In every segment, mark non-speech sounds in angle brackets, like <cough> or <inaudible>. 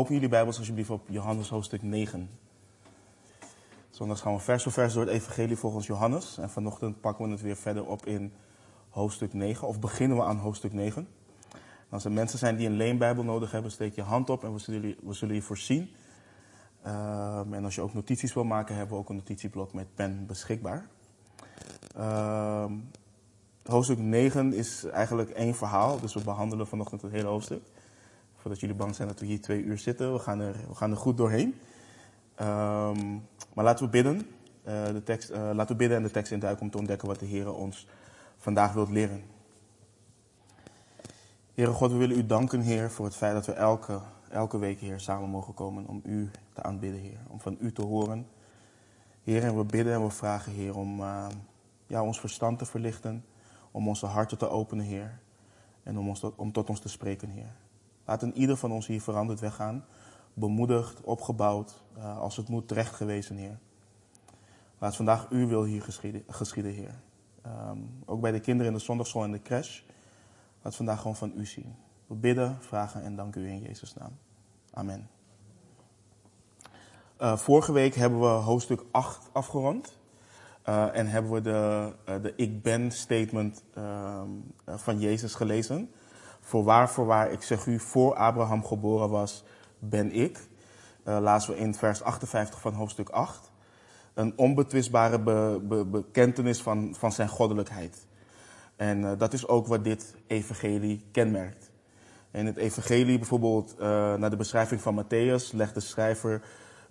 Open jullie Bijbels alsjeblieft op Johannes hoofdstuk 9. Zondags gaan we vers voor vers door het evangelie volgens Johannes. En vanochtend pakken we het weer verder op in hoofdstuk 9. Of beginnen we aan hoofdstuk 9. als er mensen zijn die een leenbijbel nodig hebben, steek je hand op en we zullen, we zullen je voorzien. Ehm, en als je ook notities wil maken, hebben we ook een notitieblok met pen beschikbaar. Ehm, hoofdstuk 9 is eigenlijk één verhaal, dus we behandelen vanochtend het hele hoofdstuk. Voordat jullie bang zijn dat we hier twee uur zitten, we gaan er, we gaan er goed doorheen. Ehm, maar laten we bidden. Uh, de tekst, uh, laten we bidden en de tekst induiken om te ontdekken wat de Heer ons vandaag wilt leren. Heere God, we willen u danken, Heer, voor het feit dat we elke, elke week, Heer, samen mogen komen om u te aanbidden, Heer. Om van u te horen. Heer, en we bidden en we vragen, Heer, om uh, ja, ons verstand te verlichten. Om onze harten te openen, Heer. En om, ons tot, om tot ons te spreken, Heer. Laat een ieder van ons hier veranderd weggaan. Bemoedigd, opgebouwd, uh, als het moet terecht gewezen, Heer. Laat vandaag uw wil hier geschieden, geschieden Heer. Um, ook bij de kinderen in de zondagschool en de crash. Laat vandaag gewoon van u zien. We bidden, vragen en danken u in Jezus' naam. Amen. Uh, vorige week hebben we hoofdstuk 8 afgerond. Uh, en hebben we de, de ik ben statement van Jezus gelezen. Voorwaar, voorwaar, ik zeg u, voor Abraham geboren was, ben ik. lazen we in vers 58 van hoofdstuk 8. Een onbetwistbare be, be, bekentenis van, van zijn goddelijkheid. En uh, dat is ook wat dit evangelie kenmerkt. In het evangelie bijvoorbeeld, uh, naar de beschrijving van Matthäus, legt de schrijver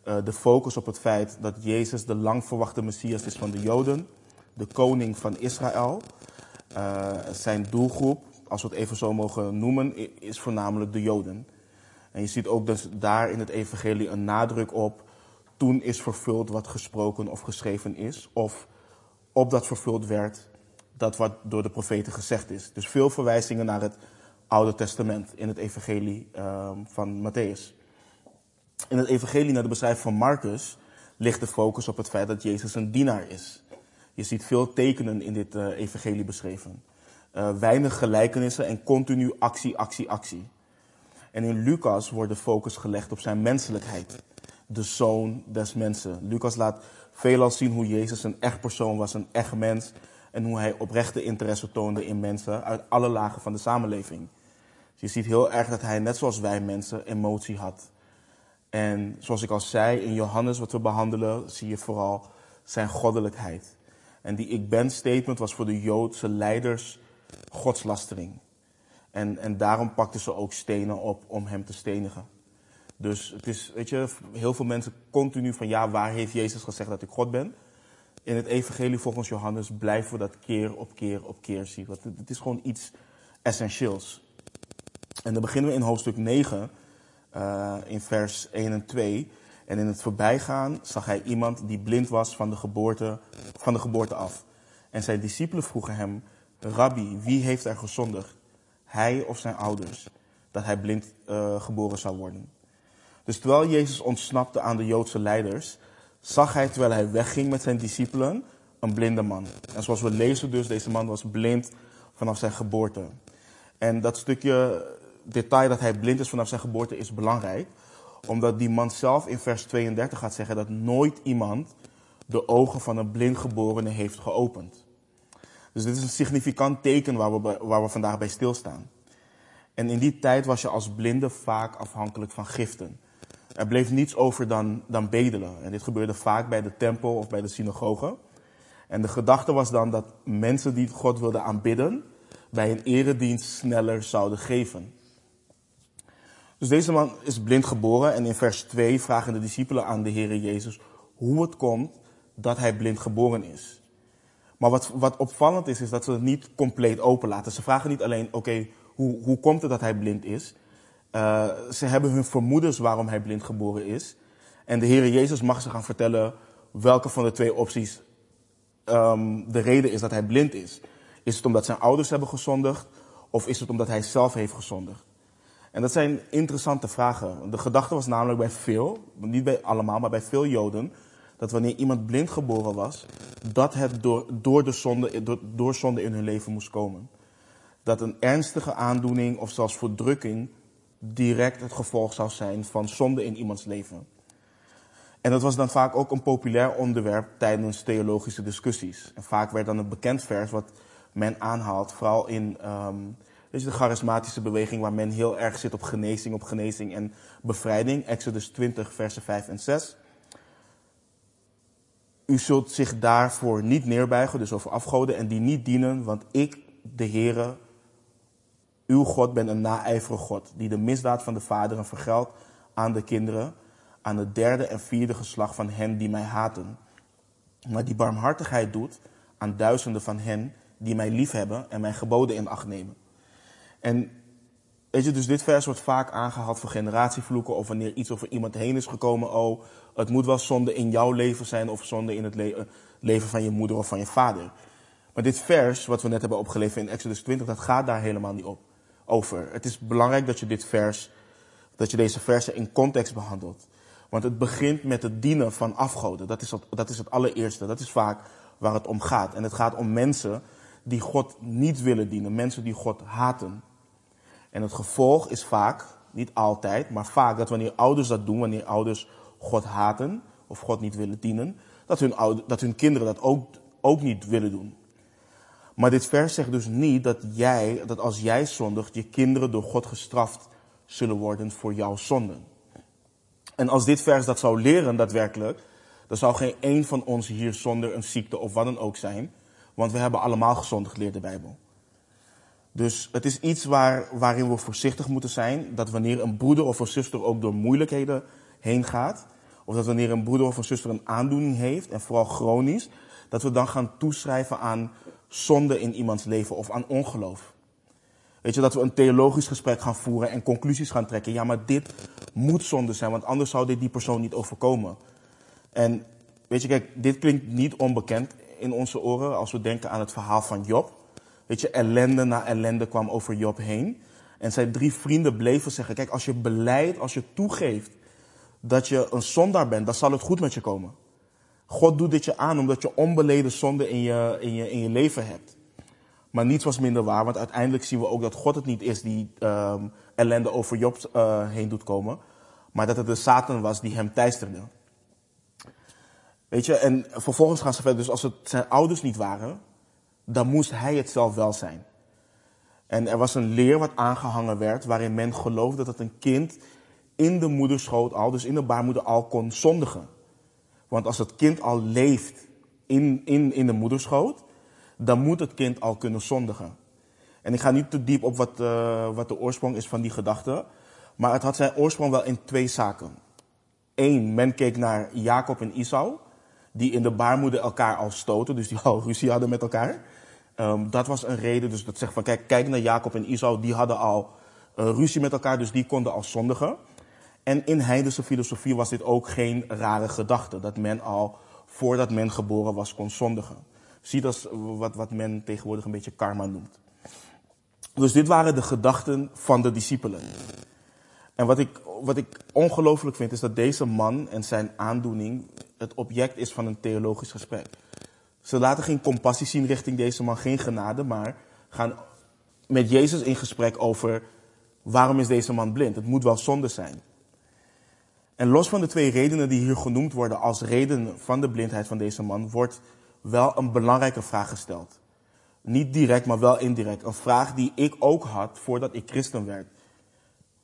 uh, de focus op het feit dat Jezus de lang verwachte Messias is van de Joden, de koning van Israël. zijn doelgroep, als we het even zo mogen noemen, is voornamelijk de Joden. En je ziet ook dus daar in het evangelie een nadruk op, toen is vervuld wat gesproken of geschreven is, of opdat vervuld werd dat wat door de profeten gezegd is. Dus veel verwijzingen naar het Oude Testament in het evangelie uh, van Matthäus. In het evangelie naar de beschrijving van Marcus ligt de focus op het feit dat Jezus een dienaar is. Je ziet veel tekenen in dit uh, evangelie beschreven. Uh, weinig gelijkenissen en continu actie, actie, actie. En in Lucas wordt de focus gelegd op zijn menselijkheid. De zoon des mensen. Lucas laat veelal zien hoe Jezus een echt persoon was, een echt mens en hoe hij oprechte interesse toonde in mensen uit alle lagen van de samenleving. Dus je ziet heel erg dat hij, net zoals wij mensen, emotie had. En zoals ik al zei, in Johannes, wat we behandelen, zie je vooral zijn goddelijkheid. En die ik ben statement was voor de Joodse leiders godslastering. En, en daarom pakten ze ook stenen op om hem te stenigen. Dus het is, weet je, heel veel mensen continu van ja, waar heeft Jezus gezegd dat ik God ben? in het evangelie volgens Johannes blijven we dat keer op keer op keer zien. Want het is gewoon iets essentieels. En dan beginnen we in hoofdstuk 9, uh, in vers 1 en 2. En in het voorbijgaan zag hij iemand die blind was van de geboorte, van de geboorte af. En zijn discipelen vroegen hem, Rabbi, wie heeft er gezondigd? Hij of zijn ouders? Dat hij blind uh, geboren zou worden. Dus terwijl Jezus ontsnapte aan de Joodse leiders, zag hij terwijl hij wegging met zijn discipelen een blinde man. En zoals we lezen dus, deze man was blind vanaf zijn geboorte. En dat stukje detail dat hij blind is vanaf zijn geboorte is belangrijk. Omdat die man zelf in vers 32 gaat zeggen dat nooit iemand de ogen van een blindgeborene heeft geopend. Dus dit is een significant teken waar we, waar we vandaag bij stilstaan. En in die tijd was je als blinde vaak afhankelijk van giften. Er bleef niets over dan, dan bedelen. En dit gebeurde vaak bij de tempel of bij de synagoge. En de gedachte was dan dat mensen die God wilden aanbidden, bij een eredienst sneller zouden geven. Dus deze man is blind geboren en in vers 2 vragen de discipelen aan de Heer Jezus hoe het komt dat hij blind geboren is. Maar wat, wat opvallend is, is dat ze het niet compleet openlaten. Ze vragen niet alleen, oké, hoe, hoe komt het dat hij blind is? Uh, ze hebben hun vermoedens waarom hij blind geboren is. En de Heer Jezus mag ze gaan vertellen welke van de twee opties um, de reden is dat hij blind is. Is het omdat zijn ouders hebben gezondigd of is het omdat hij zelf heeft gezondigd? En dat zijn interessante vragen. De gedachte was namelijk bij veel, niet bij allemaal, maar bij veel Joden, dat wanneer iemand blind geboren was, dat het door, door, de zonde, door, door zonde in hun leven moest komen. Dat een ernstige aandoening of zelfs verdrukking direct het gevolg zou zijn van zonde in iemands leven. En dat was dan vaak ook een populair onderwerp tijdens theologische discussies. En vaak werd dan een bekend vers wat men aanhaalt, vooral in um, de charismatische beweging waar men heel erg zit op genezing, op genezing en bevrijding. Exodus 20, versen 5 en 6. U zult zich daarvoor niet neerbuigen, dus over afgoden, en die niet dienen, want ik, de Heere, uw God, ben een naijverige God, die de misdaad van de vaderen vergeldt aan de kinderen, aan het derde en vierde geslacht van hen die mij haten. Maar die barmhartigheid doet aan duizenden van hen die mij liefhebben en mijn geboden in acht nemen. En weet je, dus dit vers wordt vaak aangehaald voor generatievloeken of wanneer iets over iemand heen is gekomen. Oh, het moet wel zonde in jouw leven zijn of zonde in het leven van je moeder of van je vader. Maar dit vers, wat we net hebben opgeleverd in Exodus 20, dat gaat daar helemaal niet op, over. Het is belangrijk dat je dit vers, dat je deze versen in context behandelt. Want het begint met het dienen van afgoden. Dat is dat is het allereerste. Dat is vaak waar het om gaat. En het gaat om mensen die God niet willen dienen. Mensen die God haten. En het gevolg is vaak, niet altijd, maar vaak dat wanneer ouders dat doen, wanneer ouders God haten of God niet willen dienen, dat hun, dat hun kinderen dat ook, ook niet willen doen. Maar dit vers zegt dus niet dat jij, dat als jij zondigt, je kinderen door God gestraft zullen worden voor jouw zonden. En als dit vers dat zou leren daadwerkelijk, dan zou geen één van ons hier zonder een ziekte of wat dan ook zijn. Want we hebben allemaal gezondigd, leert de Bijbel. Dus het is iets waar, waarin we voorzichtig moeten zijn. Dat wanneer een broeder of een zuster ook door moeilijkheden heen gaat. Of dat wanneer een broeder of een zuster een aandoening heeft, en vooral chronisch. Dat we dan gaan toeschrijven aan zonde in iemands leven of aan ongeloof. Weet je, dat we een theologisch gesprek gaan voeren en conclusies gaan trekken. Ja, maar dit moet zonde zijn, want anders zou dit die persoon niet overkomen. En weet je, kijk, dit klinkt niet onbekend in onze oren als we denken aan het verhaal van Job. Weet je, ellende na ellende kwam over Job heen. En zijn drie vrienden bleven zeggen, kijk, als je beleidt, als je toegeeft dat je een zondaar bent, dan zal het goed met je komen. God doet dit je aan omdat je onbeleden zonde in je, in je, in je leven hebt. Maar niets was minder waar, want uiteindelijk zien we ook dat God het niet is die um, ellende over Job uh, heen doet komen. Maar dat het de Satan was die hem teisterde. Weet je, en vervolgens gaan ze verder. Dus als het zijn ouders niet waren, dan moest hij het zelf wel zijn. En er was een leer wat aangehangen werd, waarin men geloofde dat een kind in de moederschoot al, dus in de baarmoeder al, kon zondigen. Want als het kind al leeft in, in, in de moederschoot, dan moet het kind al kunnen zondigen. En ik ga niet te diep op wat, uh, wat de oorsprong is van die gedachte, maar het had zijn oorsprong wel in twee zaken. Eén, men keek naar Jacob en Isau die in de baarmoeder elkaar al stoten, dus die al <laughs> ruzie hadden met elkaar. Um, dat was een reden, dus dat zegt van kijk, kijk naar Jacob en Isau, die hadden al uh, ruzie met elkaar, dus die konden al zondigen. En in heidense filosofie was dit ook geen rare gedachte, dat men al voordat men geboren was kon zondigen. Zie dat wat, wat men tegenwoordig een beetje karma noemt. Dus dit waren de gedachten van de discipelen. En wat ik, wat ik ongelooflijk vind is dat deze man en zijn aandoening het object is van een theologisch gesprek. Ze laten geen compassie zien richting deze man, geen genade, maar gaan met Jezus in gesprek over waarom is deze man blind. Het moet wel zonde zijn. En los van de twee redenen die hier genoemd worden als reden van de blindheid van deze man, wordt wel een belangrijke vraag gesteld. Niet direct, maar wel indirect. Een vraag die ik ook had voordat ik christen werd.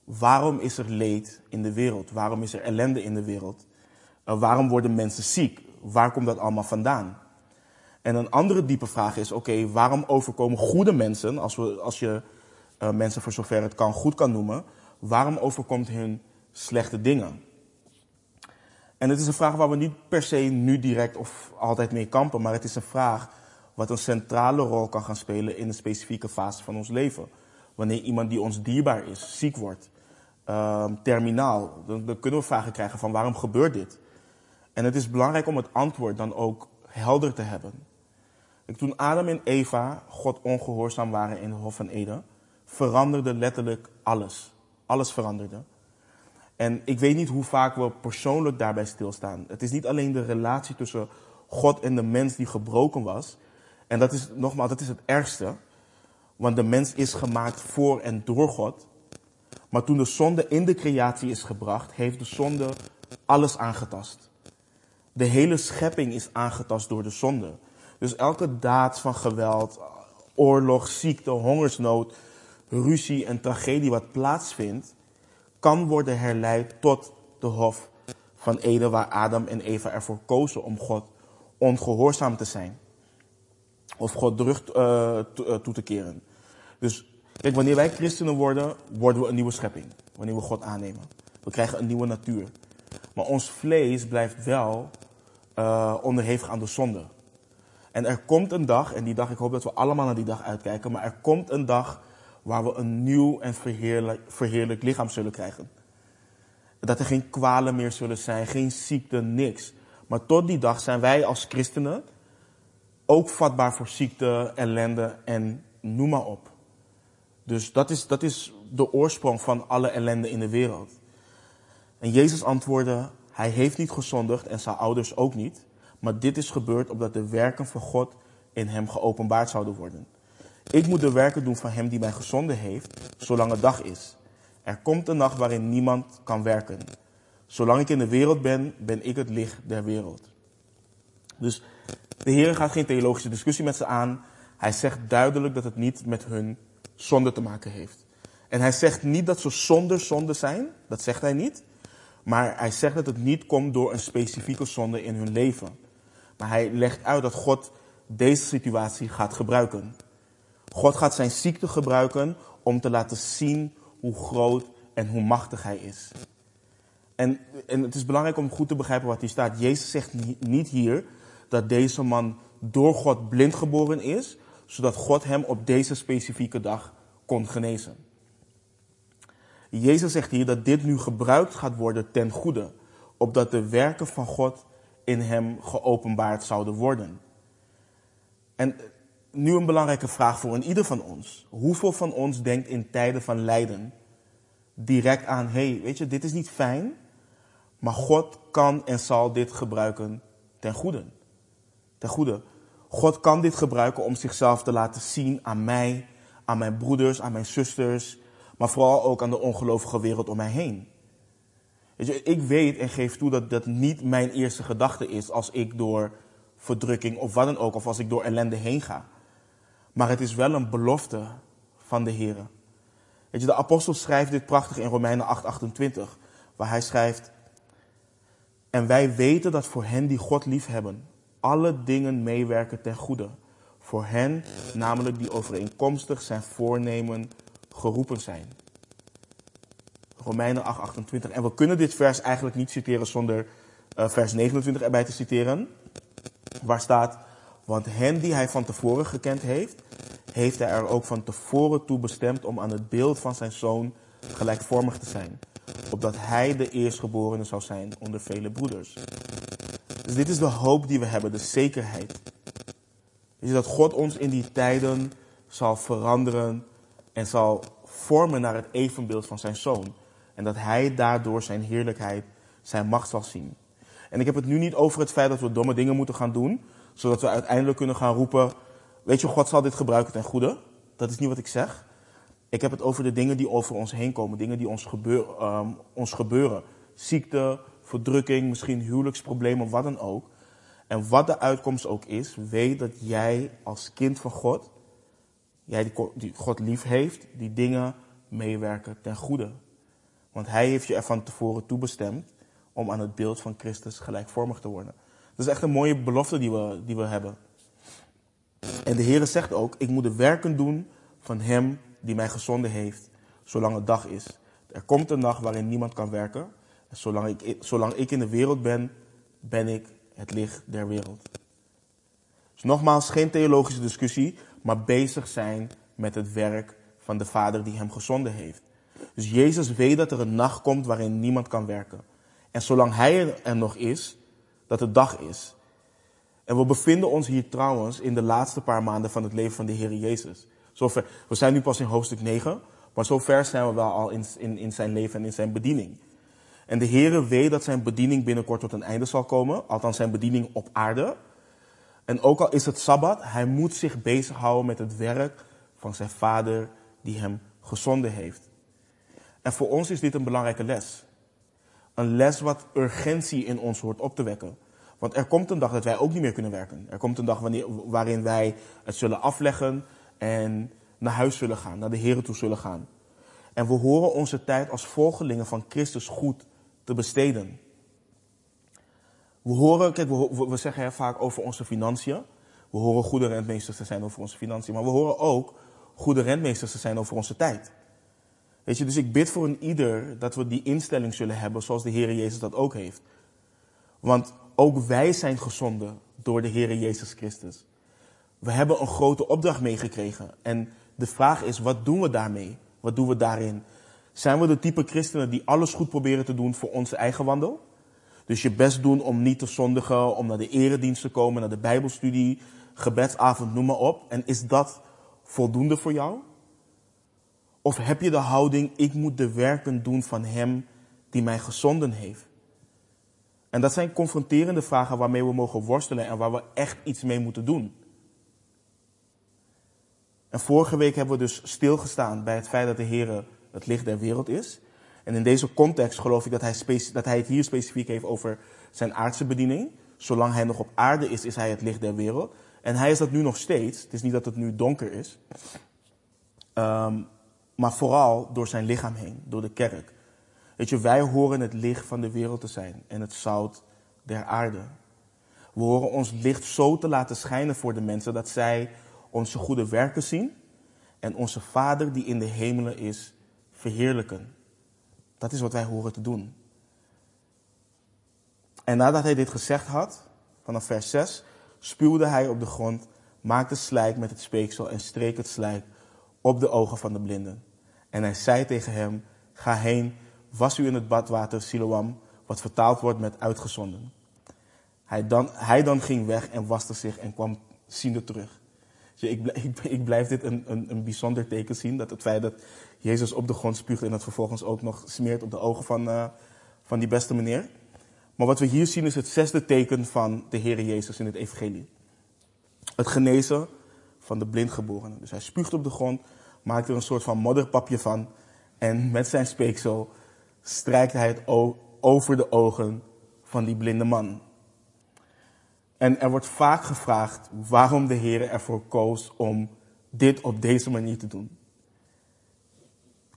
Waarom is er leed in de wereld? Waarom is er ellende in de wereld? Waarom worden mensen ziek? Waar komt dat allemaal vandaan? En een andere diepe vraag is, oké, waarom overkomen goede mensen, als, we, als je uh, mensen voor zover het kan goed kan noemen, waarom overkomt hun slechte dingen? En het is een vraag waar we niet per se nu direct of altijd mee kampen, maar het is een vraag wat een centrale rol kan gaan spelen in een specifieke fase van ons leven. Wanneer iemand die ons dierbaar is, ziek wordt, uh, terminaal, dan, dan kunnen we vragen krijgen van waarom gebeurt dit? En het is belangrijk om het antwoord dan ook helder te hebben. Toen Adam en Eva God ongehoorzaam waren in de Hof van Eden, veranderde letterlijk alles. Alles veranderde. En ik weet niet hoe vaak we persoonlijk daarbij stilstaan. Het is niet alleen de relatie tussen God en de mens die gebroken was. En dat is nogmaals, dat is het ergste. Want de mens is gemaakt voor en door God. Maar toen de zonde in de creatie is gebracht, heeft de zonde alles aangetast. De hele schepping is aangetast door de zonde. Dus elke daad van geweld, oorlog, ziekte, hongersnood, ruzie en tragedie wat plaatsvindt, kan worden herleid tot de hof van Eden waar Adam en Eva ervoor kozen om God ongehoorzaam te zijn. Of God terug uh, toe te keren. Dus kijk, wanneer wij christenen worden, worden we een nieuwe schepping. Wanneer we God aannemen. We krijgen een nieuwe natuur. Maar ons vlees blijft wel uh, onderhevig aan de zonde. En er komt een dag, en die dag, ik hoop dat we allemaal naar die dag uitkijken, maar er komt een dag waar we een nieuw en verheerlijk, verheerlijk lichaam zullen krijgen. Dat er geen kwalen meer zullen zijn, geen ziekte, niks. Maar tot die dag zijn wij als christenen ook vatbaar voor ziekte, ellende en noem maar op. Dus dat is, dat is de oorsprong van alle ellende in de wereld. En Jezus antwoordde, hij heeft niet gezondigd en zijn ouders ook niet. Maar dit is gebeurd omdat de werken van God in hem geopenbaard zouden worden. Ik moet de werken doen van hem die mij gezonden heeft, zolang het dag is. Er komt een nacht waarin niemand kan werken. Zolang ik in de wereld ben, ben ik het licht der wereld. Dus de Heer gaat geen theologische discussie met ze aan. Hij zegt duidelijk dat het niet met hun zonde te maken heeft. En hij zegt niet dat ze zonder zonde zijn. Dat zegt hij niet. Maar hij zegt dat het niet komt door een specifieke zonde in hun leven. Maar hij legt uit dat God deze situatie gaat gebruiken. God gaat zijn ziekte gebruiken om te laten zien hoe groot en hoe machtig hij is. En, en het is belangrijk om goed te begrijpen wat hier staat. Jezus zegt niet hier dat deze man door God blind geboren is, zodat God hem op deze specifieke dag kon genezen. Jezus zegt hier dat dit nu gebruikt gaat worden ten goede, opdat de werken van God in hem geopenbaard zouden worden. En nu een belangrijke vraag voor een ieder van ons. Hoeveel van ons denkt in tijden van lijden direct aan, hey, weet je, dit is niet fijn, maar God kan en zal dit gebruiken ten goede. Ten goede. God kan dit gebruiken om zichzelf te laten zien aan mij, aan mijn broeders, aan mijn zusters, maar vooral ook aan de ongelovige wereld om mij heen. Weet je, ik weet en geef toe dat dat niet mijn eerste gedachte is als ik door verdrukking of wat dan ook, of als ik door ellende heen ga. Maar het is wel een belofte van de Heer. Weet je, de apostel schrijft dit prachtig in Romeinen 8:28, waar hij schrijft: En wij weten dat voor hen die God liefhebben, alle dingen meewerken ten goede. Voor hen, namelijk die overeenkomstig zijn voornemen geroepen zijn. Romeinen 8:28. En we kunnen dit vers eigenlijk niet citeren zonder uh, vers 29 erbij te citeren. Waar staat, want hen die hij van tevoren gekend heeft, heeft hij er ook van tevoren toe bestemd om aan het beeld van zijn zoon gelijkvormig te zijn. Opdat hij de eerstgeborene zou zijn onder vele broeders. Dus dit is de hoop die we hebben, de zekerheid. Is dat God ons in die tijden zal veranderen en zal vormen naar het evenbeeld van zijn zoon. En dat hij daardoor zijn heerlijkheid, zijn macht zal zien. En ik heb het nu niet over het feit dat we domme dingen moeten gaan doen, zodat we uiteindelijk kunnen gaan roepen, weet je, God zal dit gebruiken ten goede. Dat is niet wat ik zeg. Ik heb het over de dingen die over ons heen komen, dingen die ons, gebeur, um, ons gebeuren. Ziekte, verdrukking, misschien huwelijksproblemen, wat dan ook. En wat de uitkomst ook is, weet dat jij als kind van God, jij die God lief heeft, die dingen meewerken ten goede. Want hij heeft je er van tevoren toebestemd om aan het beeld van Christus gelijkvormig te worden. Dat is echt een mooie belofte die we, die we hebben. En de Heer zegt ook, ik moet de werken doen van hem die mij gezonden heeft, zolang het dag is. Er komt een dag waarin niemand kan werken. En zolang ik, zolang ik in de wereld ben, ben ik het licht der wereld. Dus nogmaals, geen theologische discussie, maar bezig zijn met het werk van de Vader die hem gezonden heeft. Dus Jezus weet dat er een nacht komt waarin niemand kan werken. En zolang Hij er nog is, dat het dag is. En we bevinden ons hier trouwens in de laatste paar maanden van het leven van de Heer Jezus. Zover, we zijn nu pas in hoofdstuk 9, maar zover zijn we wel al in, in, in zijn leven en in zijn bediening. En de Heer weet dat zijn bediening binnenkort tot een einde zal komen, althans zijn bediening op aarde. En ook al is het Sabbat, hij moet zich bezighouden met het werk van zijn Vader die hem gezonden heeft. En voor ons is dit een belangrijke les. Een les wat urgentie in ons hoort op te wekken. Want er komt een dag dat wij ook niet meer kunnen werken. Er komt een dag wanneer, waarin wij het zullen afleggen en naar huis zullen gaan, naar de Heer toe zullen gaan. En we horen onze tijd als volgelingen van Christus goed te besteden. We horen, kijk, we, we zeggen vaak over onze financiën. We horen goede rentmeesters te zijn over onze financiën. Maar we horen ook goede rentmeesters te zijn over onze tijd. Weet je, dus ik bid voor een ieder dat we die instelling zullen hebben zoals de Heer Jezus dat ook heeft. Want ook wij zijn gezonden door de Heer Jezus Christus. We hebben een grote opdracht meegekregen. En de vraag is, wat doen we daarmee? Wat doen we daarin? Zijn we de type christenen die alles goed proberen te doen voor onze eigen wandel? Dus je best doen om niet te zondigen, om naar de eredienst te komen, naar de bijbelstudie, gebedsavond, noem maar op. En is dat voldoende voor jou? Of heb je de houding, ik moet de werken doen van Hem die mij gezonden heeft? En dat zijn confronterende vragen waarmee we mogen worstelen en waar we echt iets mee moeten doen. En vorige week hebben we dus stilgestaan bij het feit dat de Heer het licht der wereld is. En in deze context geloof ik dat hij, dat hij het hier specifiek heeft over zijn aardse bediening. Zolang hij nog op aarde is, is hij het licht der wereld. En hij is dat nu nog steeds. Het is niet dat het nu donker is. Ehm, maar vooral door zijn lichaam heen, door de kerk. Weet je, wij horen het licht van de wereld te zijn en het zout der aarde. We horen ons licht zo te laten schijnen voor de mensen dat zij onze goede werken zien en onze Vader die in de hemelen is verheerlijken. Dat is wat wij horen te doen. En nadat hij dit gezegd had, vanaf vers 6, spuwde hij op de grond, maakte slijk met het speeksel en streek het slijk op de ogen van de blinden. En hij zei tegen hem, ga heen, was u in het badwater Siloam, wat vertaald wordt met uitgezonden. Hij dan, hij dan ging weg en waste zich en kwam ziende terug. <laughs> Ik, blijf dit een, een, een, bijzonder teken zien. Dat het feit dat Jezus op de grond spuugt en het vervolgens ook nog smeert op de ogen van, uh, van die beste meneer. Maar wat we hier zien is het zesde teken van de Heer Jezus in het evangelie. Het genezen van de blindgeborene. Dus hij spuugt op de grond, maakt er een soort van modderpapje van. En met zijn speeksel strijkt hij het over de ogen van die blinde man. En er wordt vaak gevraagd waarom de Heer ervoor koos om dit op deze manier te doen.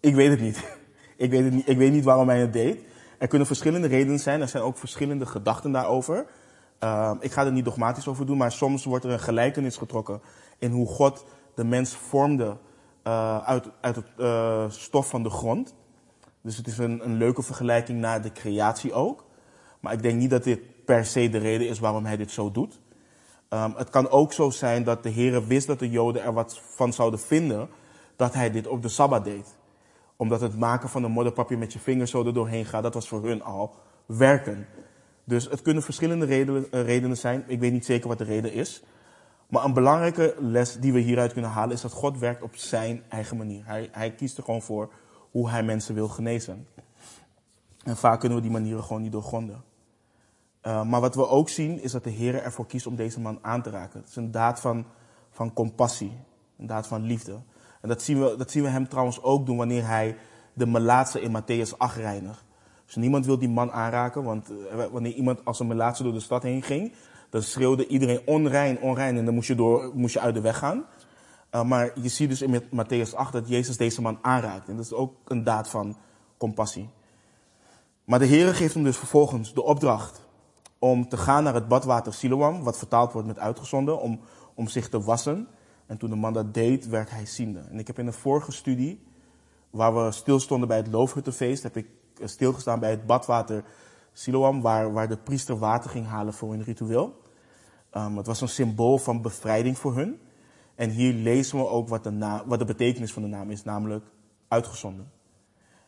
Ik weet het niet. <laughs> Ik weet, het niet. ik weet niet waarom hij het deed. Er kunnen verschillende redenen zijn. Er zijn ook verschillende gedachten daarover. Uh, ik ga er niet dogmatisch over doen, maar soms wordt er een gelijkenis getrokken in hoe God de mens vormde uh, uit, uit het uh, stof van de grond. Dus het is een, een leuke vergelijking naar de creatie ook. Maar ik denk niet dat dit per se de reden is waarom hij dit zo doet. Um, het kan ook zo zijn dat de Heer wist dat de Joden er wat van zouden vinden dat hij dit op de Sabbat deed. Omdat het maken van een modderpapje met je vingers zo er doorheen gaat, dat was voor hun al werken. Dus het kunnen verschillende redenen, eh, redenen zijn. Ik weet niet zeker wat de reden is. Maar een belangrijke les die we hieruit kunnen halen is dat God werkt op zijn eigen manier. Hij, hij kiest er gewoon voor hoe hij mensen wil genezen. En vaak kunnen we die manieren gewoon niet doorgronden. Uh, maar wat we ook zien is dat de Heer ervoor kiest om deze man aan te raken. Het is een daad van, van compassie, een daad van liefde. En dat zien, we, dat zien we hem trouwens ook doen wanneer hij de melaatse in Matthäus 8 reinigt. Dus niemand wil die man aanraken, want uh, wanneer iemand als een melaatse door de stad heen ging, dan schreeuwde iedereen onrein, onrein en dan moest je, door, moest je uit de weg gaan. Uh, maar je ziet dus in Matthäus 8 dat Jezus deze man aanraakt. En dat is ook een daad van compassie. Maar de Heer geeft hem dus vervolgens de opdracht om te gaan naar het badwater Siloam, wat vertaald wordt met uitgezonden, om, om zich te wassen. En toen de man dat deed, werd hij ziende. En ik heb in een vorige studie, waar we stilstonden bij het Loofhuttenfeest, heb ik stilgestaan bij het badwater Siloam, waar, waar de priester water ging halen voor hun ritueel. Um, het was een symbool van bevrijding voor hun. En hier lezen we ook wat de, naam, wat de betekenis van de naam is, namelijk uitgezonden.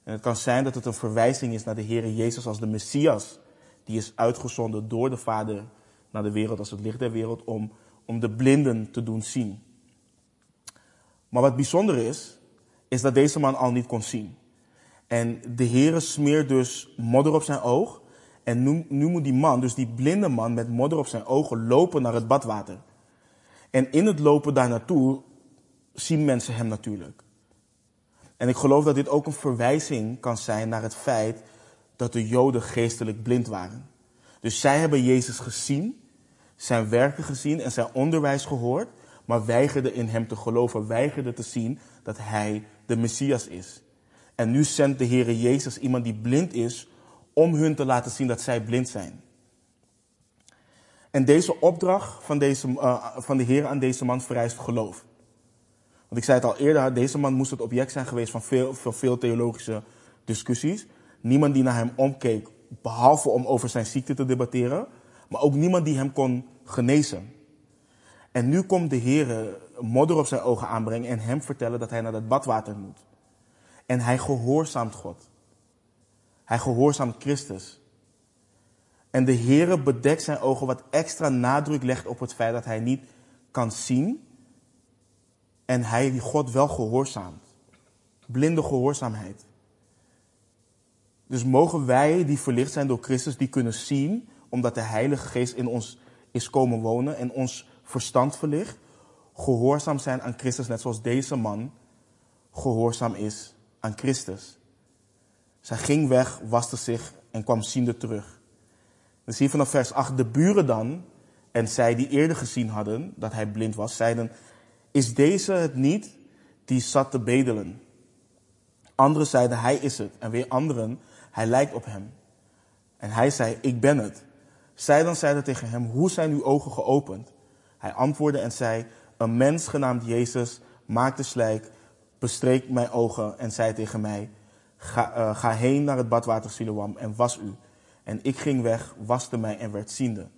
En het kan zijn dat het een verwijzing is naar de Heer Jezus als de Messias, die is uitgezonden door de Vader naar de wereld als het licht der wereld om, om de blinden te doen zien. Maar wat bijzonder is, is dat deze man al niet kon zien. En de Heere smeert dus modder op zijn oog. En nu, nu moet die man, dus die blinde man met modder op zijn ogen, lopen naar het badwater. En in het lopen daar naartoe zien mensen hem natuurlijk. En ik geloof dat dit ook een verwijzing kan zijn naar het feit dat de Joden geestelijk blind waren. Dus zij hebben Jezus gezien, zijn werken gezien en zijn onderwijs gehoord, maar weigerden in hem te geloven, weigerden te zien dat hij de Messias is. En nu zendt de Heere Jezus iemand die blind is om hun te laten zien dat zij blind zijn. En deze opdracht van, deze, uh, van de Heer aan deze man vereist geloof. Want ik zei het al eerder, deze man moest het object zijn geweest van veel, van veel theologische discussies. Niemand die naar hem omkeek, behalve om over zijn ziekte te debatteren, maar ook niemand die hem kon genezen. En nu komt de Heer modder op zijn ogen aanbrengen en hem vertellen dat hij naar dat badwater moet. En hij gehoorzaamt God. Hij gehoorzaamt Christus. En de Heere bedekt zijn ogen wat extra nadruk legt op het feit dat hij niet kan zien. En hij God wel gehoorzaamt. Blinde gehoorzaamheid. Dus mogen wij die verlicht zijn door Christus, die kunnen zien, omdat de Heilige Geest in ons is komen wonen en ons verstand verlicht, gehoorzaam zijn aan Christus, net zoals deze man gehoorzaam is aan Christus. Zij ging weg, waste zich en kwam ziende terug. Dan zie vanaf vers 8, de buren dan, en zij die eerder gezien hadden dat hij blind was, zeiden, is deze het niet die zat te bedelen? Anderen zeiden, hij is het. En weer anderen, hij lijkt op hem. En hij zei, ik ben het. Zij dan zeiden tegen hem, hoe zijn uw ogen geopend? Hij antwoordde en zei, een mens genaamd Jezus maakte slijk, bestreek mijn ogen en zei tegen mij, ga, uh, ga heen naar het badwater Siloam en was u. En ik ging weg, waste mij en werd ziende.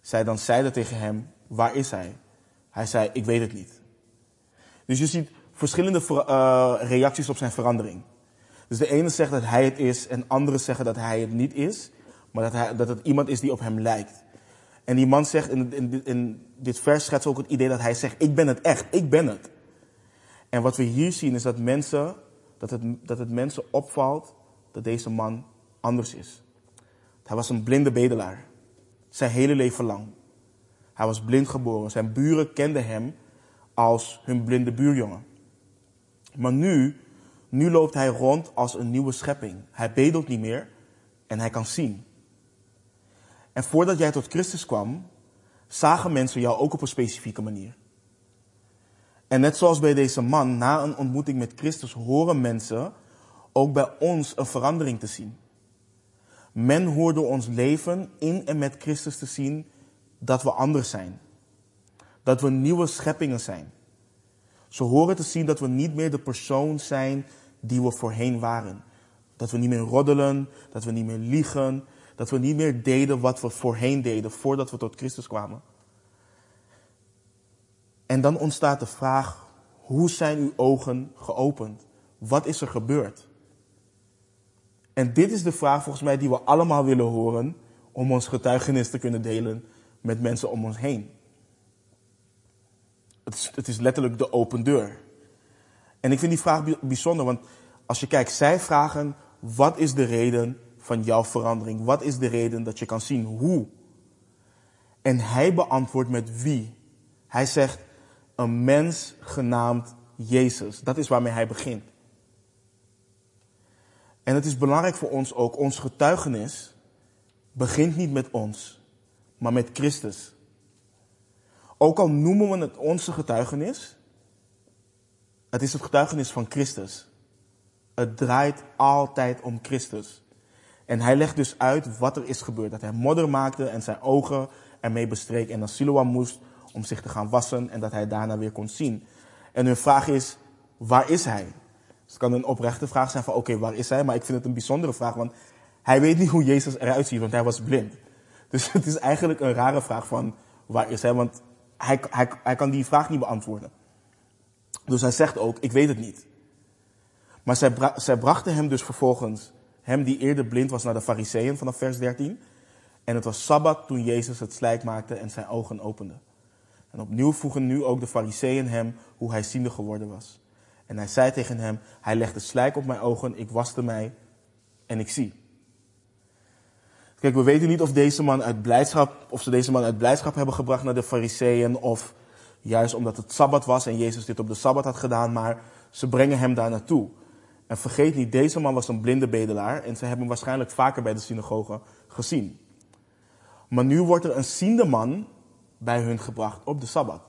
Zij dan zeiden tegen hem, waar is hij? Hij zei, ik weet het niet. Dus je ziet verschillende uh, reacties op zijn verandering. Dus de ene zegt dat hij het is en anderen zeggen dat hij het niet is, maar dat, hij, dat het iemand is die op hem lijkt. En die man zegt, in, in, in dit vers schetst ook het idee dat hij zegt, ik ben het echt, ik ben het. En wat we hier zien is dat mensen, dat het, dat het mensen opvalt dat deze man anders is. Hij was een blinde bedelaar. Zijn hele leven lang. Hij was blind geboren. Zijn buren kenden hem als hun blinde buurjongen. Maar nu, nu loopt hij rond als een nieuwe schepping. Hij bedelt niet meer en hij kan zien. En voordat jij tot Christus kwam, zagen mensen jou ook op een specifieke manier. En net zoals bij deze man, na een ontmoeting met Christus, horen mensen ook bij ons een verandering te zien. Men hoort door ons leven in en met Christus te zien dat we anders zijn. Dat we nieuwe scheppingen zijn. Ze horen te zien dat we niet meer de persoon zijn die we voorheen waren. Dat we niet meer roddelen, dat we niet meer liegen, dat we niet meer deden wat we voorheen deden voordat we tot Christus kwamen. En dan ontstaat de vraag, hoe zijn uw ogen geopend? Wat is er gebeurd? En dit is de vraag volgens mij die we allemaal willen horen om ons getuigenis te kunnen delen met mensen om ons heen. Het is, het is letterlijk de open deur. En ik vind die vraag bijzonder, want als je kijkt, zij vragen, wat is de reden van jouw verandering? Wat is de reden dat je kan zien hoe? En hij beantwoordt met wie. Hij zegt, een mens genaamd Jezus. Dat is waarmee hij begint. En het is belangrijk voor ons ook, ons getuigenis begint niet met ons, maar met Christus. Ook al noemen we het onze getuigenis, het is het getuigenis van Christus. Het draait altijd om Christus. En hij legt dus uit wat er is gebeurd. Dat hij modder maakte en zijn ogen ermee bestreek en naar Siloam moest om zich te gaan wassen en dat hij daarna weer kon zien. En hun vraag is, waar is hij? Dus het kan een oprechte vraag zijn van, oké, waar is hij? Maar ik vind het een bijzondere vraag, want hij weet niet hoe Jezus eruit ziet, want hij was blind. <laughs> Dus het is eigenlijk een rare vraag van, waar is hij? Want hij, hij, kan die vraag niet beantwoorden. Dus hij zegt ook, ik weet het niet. Maar zij, zij brachten hem dus vervolgens, hem die eerder blind was, naar de fariseeën vanaf vers 13. En het was Sabbat toen Jezus het slijk maakte en zijn ogen opende. En opnieuw vroegen nu ook de fariseeën hem hoe hij ziende geworden was. En hij zei tegen hem, hij legde slijk op mijn ogen, ik waste mij en ik zie. Kijk, we weten niet of deze man uit blijdschap, of ze deze man uit blijdschap hebben gebracht naar de fariseeën, of juist omdat het Sabbat was en Jezus dit op de Sabbat had gedaan, maar ze brengen hem daar naartoe. En vergeet niet, deze man was een blinde bedelaar en ze hebben hem waarschijnlijk vaker bij de synagoge gezien. Maar nu wordt er een ziende man bij hun gebracht op de Sabbat.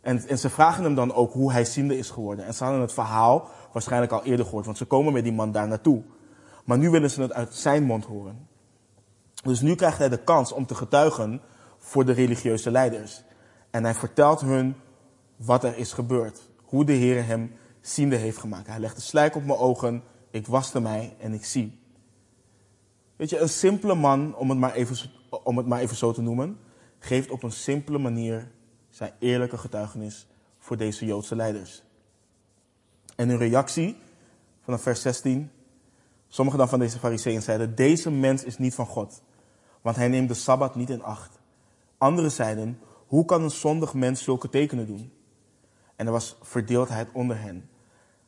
En, en ze vragen hem dan ook hoe hij ziende is geworden. En ze hadden het verhaal waarschijnlijk al eerder gehoord, want ze komen met die man daar naartoe. Maar nu willen ze het uit zijn mond horen. Dus nu krijgt hij de kans om te getuigen voor de religieuze leiders. En hij vertelt hun wat er is gebeurd. Hoe de Heer hem ziende heeft gemaakt. Hij legde slijk op mijn ogen, ik waste mij en ik zie. Weet je, een simpele man, om het maar even, om het maar even zo te noemen, geeft op een simpele manier zijn eerlijke getuigenis voor deze Joodse leiders. En in reactie, vanaf vers 16, sommigen dan van deze fariseeën zeiden, deze mens is niet van God, want hij neemt de Sabbat niet in acht. Anderen zeiden, hoe kan een zondig mens zulke tekenen doen? En er was verdeeldheid onder hen.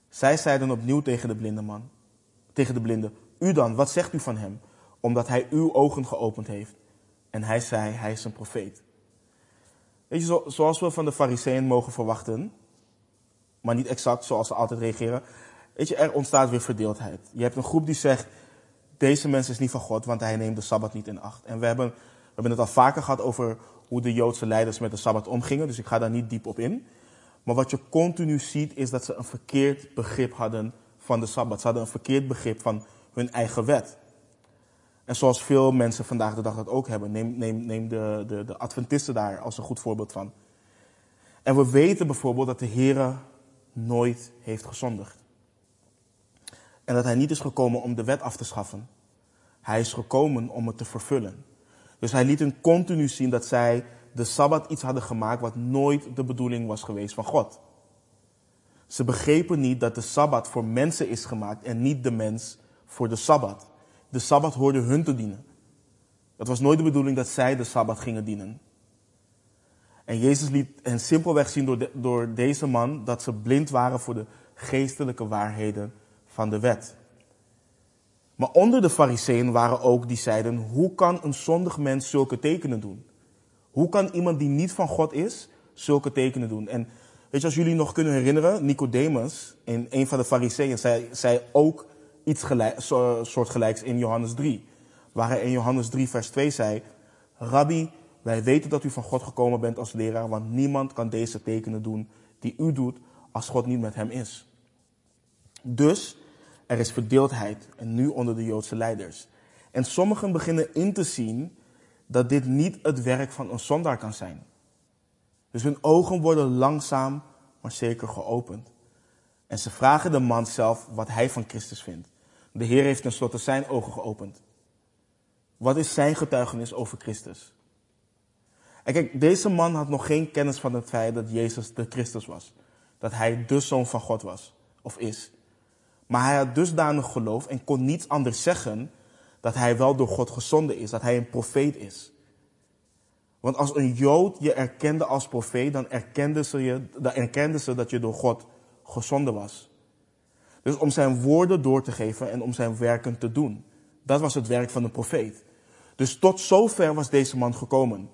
Zij zeiden opnieuw tegen de blinde man, tegen de blinde, u dan, wat zegt u van hem? Omdat hij uw ogen geopend heeft. En hij zei, hij is een profeet. Weet je, zoals we van de fariseeën mogen verwachten, maar niet exact zoals ze altijd reageren. Weet je, er ontstaat weer verdeeldheid. Je hebt een groep die zegt, deze mens is niet van God, want hij neemt de Sabbat niet in acht. En we hebben, we hebben het al vaker gehad over hoe de Joodse leiders met de Sabbat omgingen, dus ik ga daar niet diep op in. Maar wat je continu ziet is dat ze een verkeerd begrip hadden van de Sabbat. Ze hadden een verkeerd begrip van hun eigen wet. En zoals veel mensen vandaag de dag dat ook hebben. Neem, neem, neem de, de, de Adventisten daar als een goed voorbeeld van. En we weten bijvoorbeeld dat de Heer nooit heeft gezondigd. En dat hij niet is gekomen om de wet af te schaffen. Hij is gekomen om het te vervullen. Dus hij liet hen continu zien dat zij de Sabbat iets hadden gemaakt wat nooit de bedoeling was geweest van God. Ze begrepen niet dat de Sabbat voor mensen is gemaakt en niet de mens voor de Sabbat. De Sabbat hoorde hun te dienen. Het was nooit de bedoeling dat zij de Sabbat gingen dienen. En Jezus liet hen simpelweg zien door, door deze man dat ze blind waren voor de geestelijke waarheden van de wet. Maar onder de fariseeën waren ook die zeiden, hoe kan een zondig mens zulke tekenen doen? Hoe kan iemand die niet van God is, zulke tekenen doen? En weet je, als jullie nog kunnen herinneren, Nicodemus, een van de fariseeën, zei, zei ook iets gelijk, soortgelijks in Johannes 3. Waar hij in Johannes 3 vers 2 zei, Rabbi, wij weten dat u van God gekomen bent als leraar, want niemand kan deze tekenen doen die u doet als God niet met hem is. Dus er is verdeeldheid en nu onder de Joodse leiders. En sommigen beginnen in te zien dat dit niet het werk van een zondaar kan zijn. Dus hun ogen worden langzaam maar zeker geopend. En ze vragen de man zelf wat hij van Christus vindt. De Heer heeft tenslotte zijn ogen geopend. Wat is zijn getuigenis over Christus? En kijk, deze man had nog geen kennis van het feit dat Jezus de Christus was. Dat hij de zoon van God was, of is. Maar hij had dusdanig geloof en kon niets anders zeggen dat hij wel door God gezonden is, dat hij een profeet is. Want als een Jood je erkende als profeet, dan erkenden ze, je, dan erkenden ze dat je door God gezonden was. Dus om zijn woorden door te geven en om zijn werken te doen. Dat was het werk van een profeet. Dus tot zover was deze man gekomen.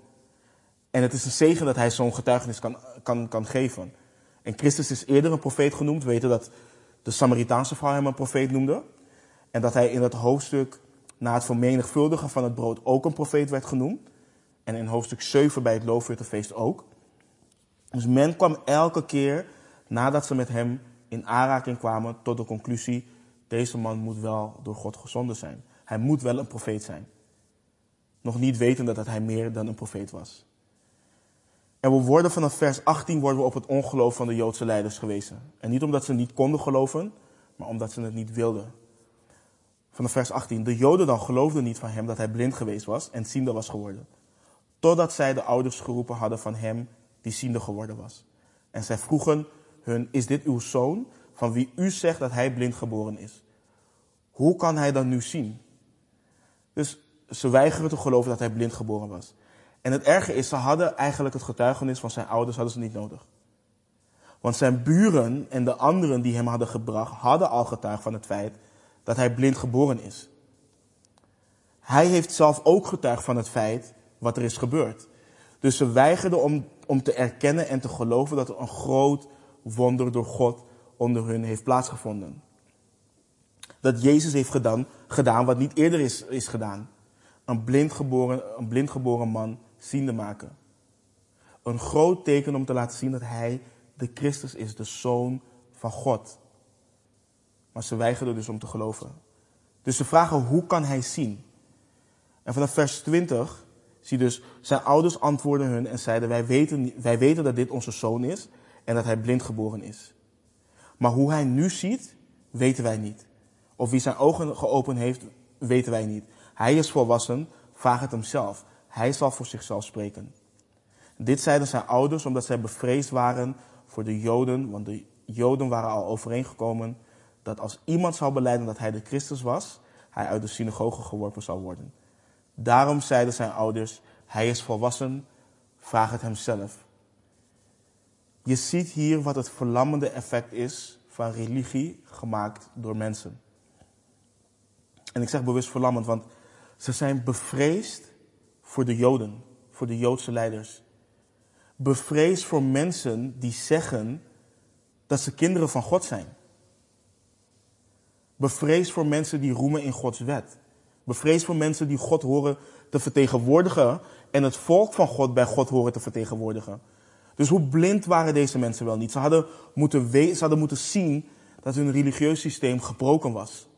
En het is een zegen dat hij zo'n getuigenis kan, kan, kan geven. En Christus is eerder een profeet genoemd. We weten dat de Samaritaanse vrouw hem een profeet noemde. En dat hij in dat hoofdstuk na het vermenigvuldigen van het brood ook een profeet werd genoemd. En in hoofdstuk 7 bij het Loofhuttenfeest ook. Dus men kwam elke keer nadat ze met hem in aanraking kwamen tot de conclusie, deze man moet wel door God gezonden zijn. Hij moet wel een profeet zijn. Nog niet wetende dat hij meer dan een profeet was. En we worden vanaf vers 18 worden we op het ongeloof van de Joodse leiders gewezen. En niet omdat ze niet konden geloven, maar omdat ze het niet wilden. Vanaf vers 18. De Joden dan geloofden niet van hem dat hij blind geweest was en ziende was geworden. Totdat zij de ouders geroepen hadden van hem die ziende geworden was. En zij vroegen hun, is dit uw zoon van wie u zegt dat hij blind geboren is? Hoe kan hij dan nu zien? Dus ze weigeren te geloven dat hij blind geboren was. En het erge is, ze hadden eigenlijk het getuigenis van zijn ouders hadden ze niet nodig. Want zijn buren en de anderen die hem hadden gebracht, hadden al getuigd van het feit dat hij blind geboren is. Hij heeft zelf ook getuigd van het feit wat er is gebeurd. Dus ze weigerden om, om te erkennen en te geloven dat er een groot wonder door God onder hun heeft plaatsgevonden. Dat Jezus heeft gedaan, gedaan wat niet eerder is, is gedaan. Een blindgeboren, een blindgeboren man ziende maken. Een groot teken om te laten zien dat hij de Christus is, de Zoon van God. Maar ze weigerden dus om te geloven. Dus ze vragen hoe kan hij zien? En vanaf vers 20 zie dus, zijn ouders antwoorden hun en zeiden, wij weten, wij weten dat dit onze zoon is en dat hij blind geboren is. Maar hoe hij nu ziet, weten wij niet. Of wie zijn ogen geopend heeft, weten wij niet. Hij is volwassen, vraag het hem zelf. Hij zal voor zichzelf spreken. Dit zeiden zijn ouders omdat zij bevreesd waren voor de Joden, want de Joden waren al overeengekomen dat als iemand zou beleiden dat hij de Christus was, hij uit de synagoge geworpen zou worden. Daarom zeiden zijn ouders, hij is volwassen, vraag het hem zelf. Je ziet hier wat het verlammende effect is van religie gemaakt door mensen. En ik zeg bewust verlammend, want ze zijn bevreesd voor de Joden, voor de Joodse leiders. Bevreesd voor mensen die zeggen dat ze kinderen van God zijn. Bevreesd voor mensen die roemen in Gods wet. Bevreesd voor mensen die God horen te vertegenwoordigen en het volk van God bij God horen te vertegenwoordigen. Dus hoe blind waren deze mensen wel niet? Ze hadden moeten, ze hadden moeten zien dat hun religieus systeem gebroken was.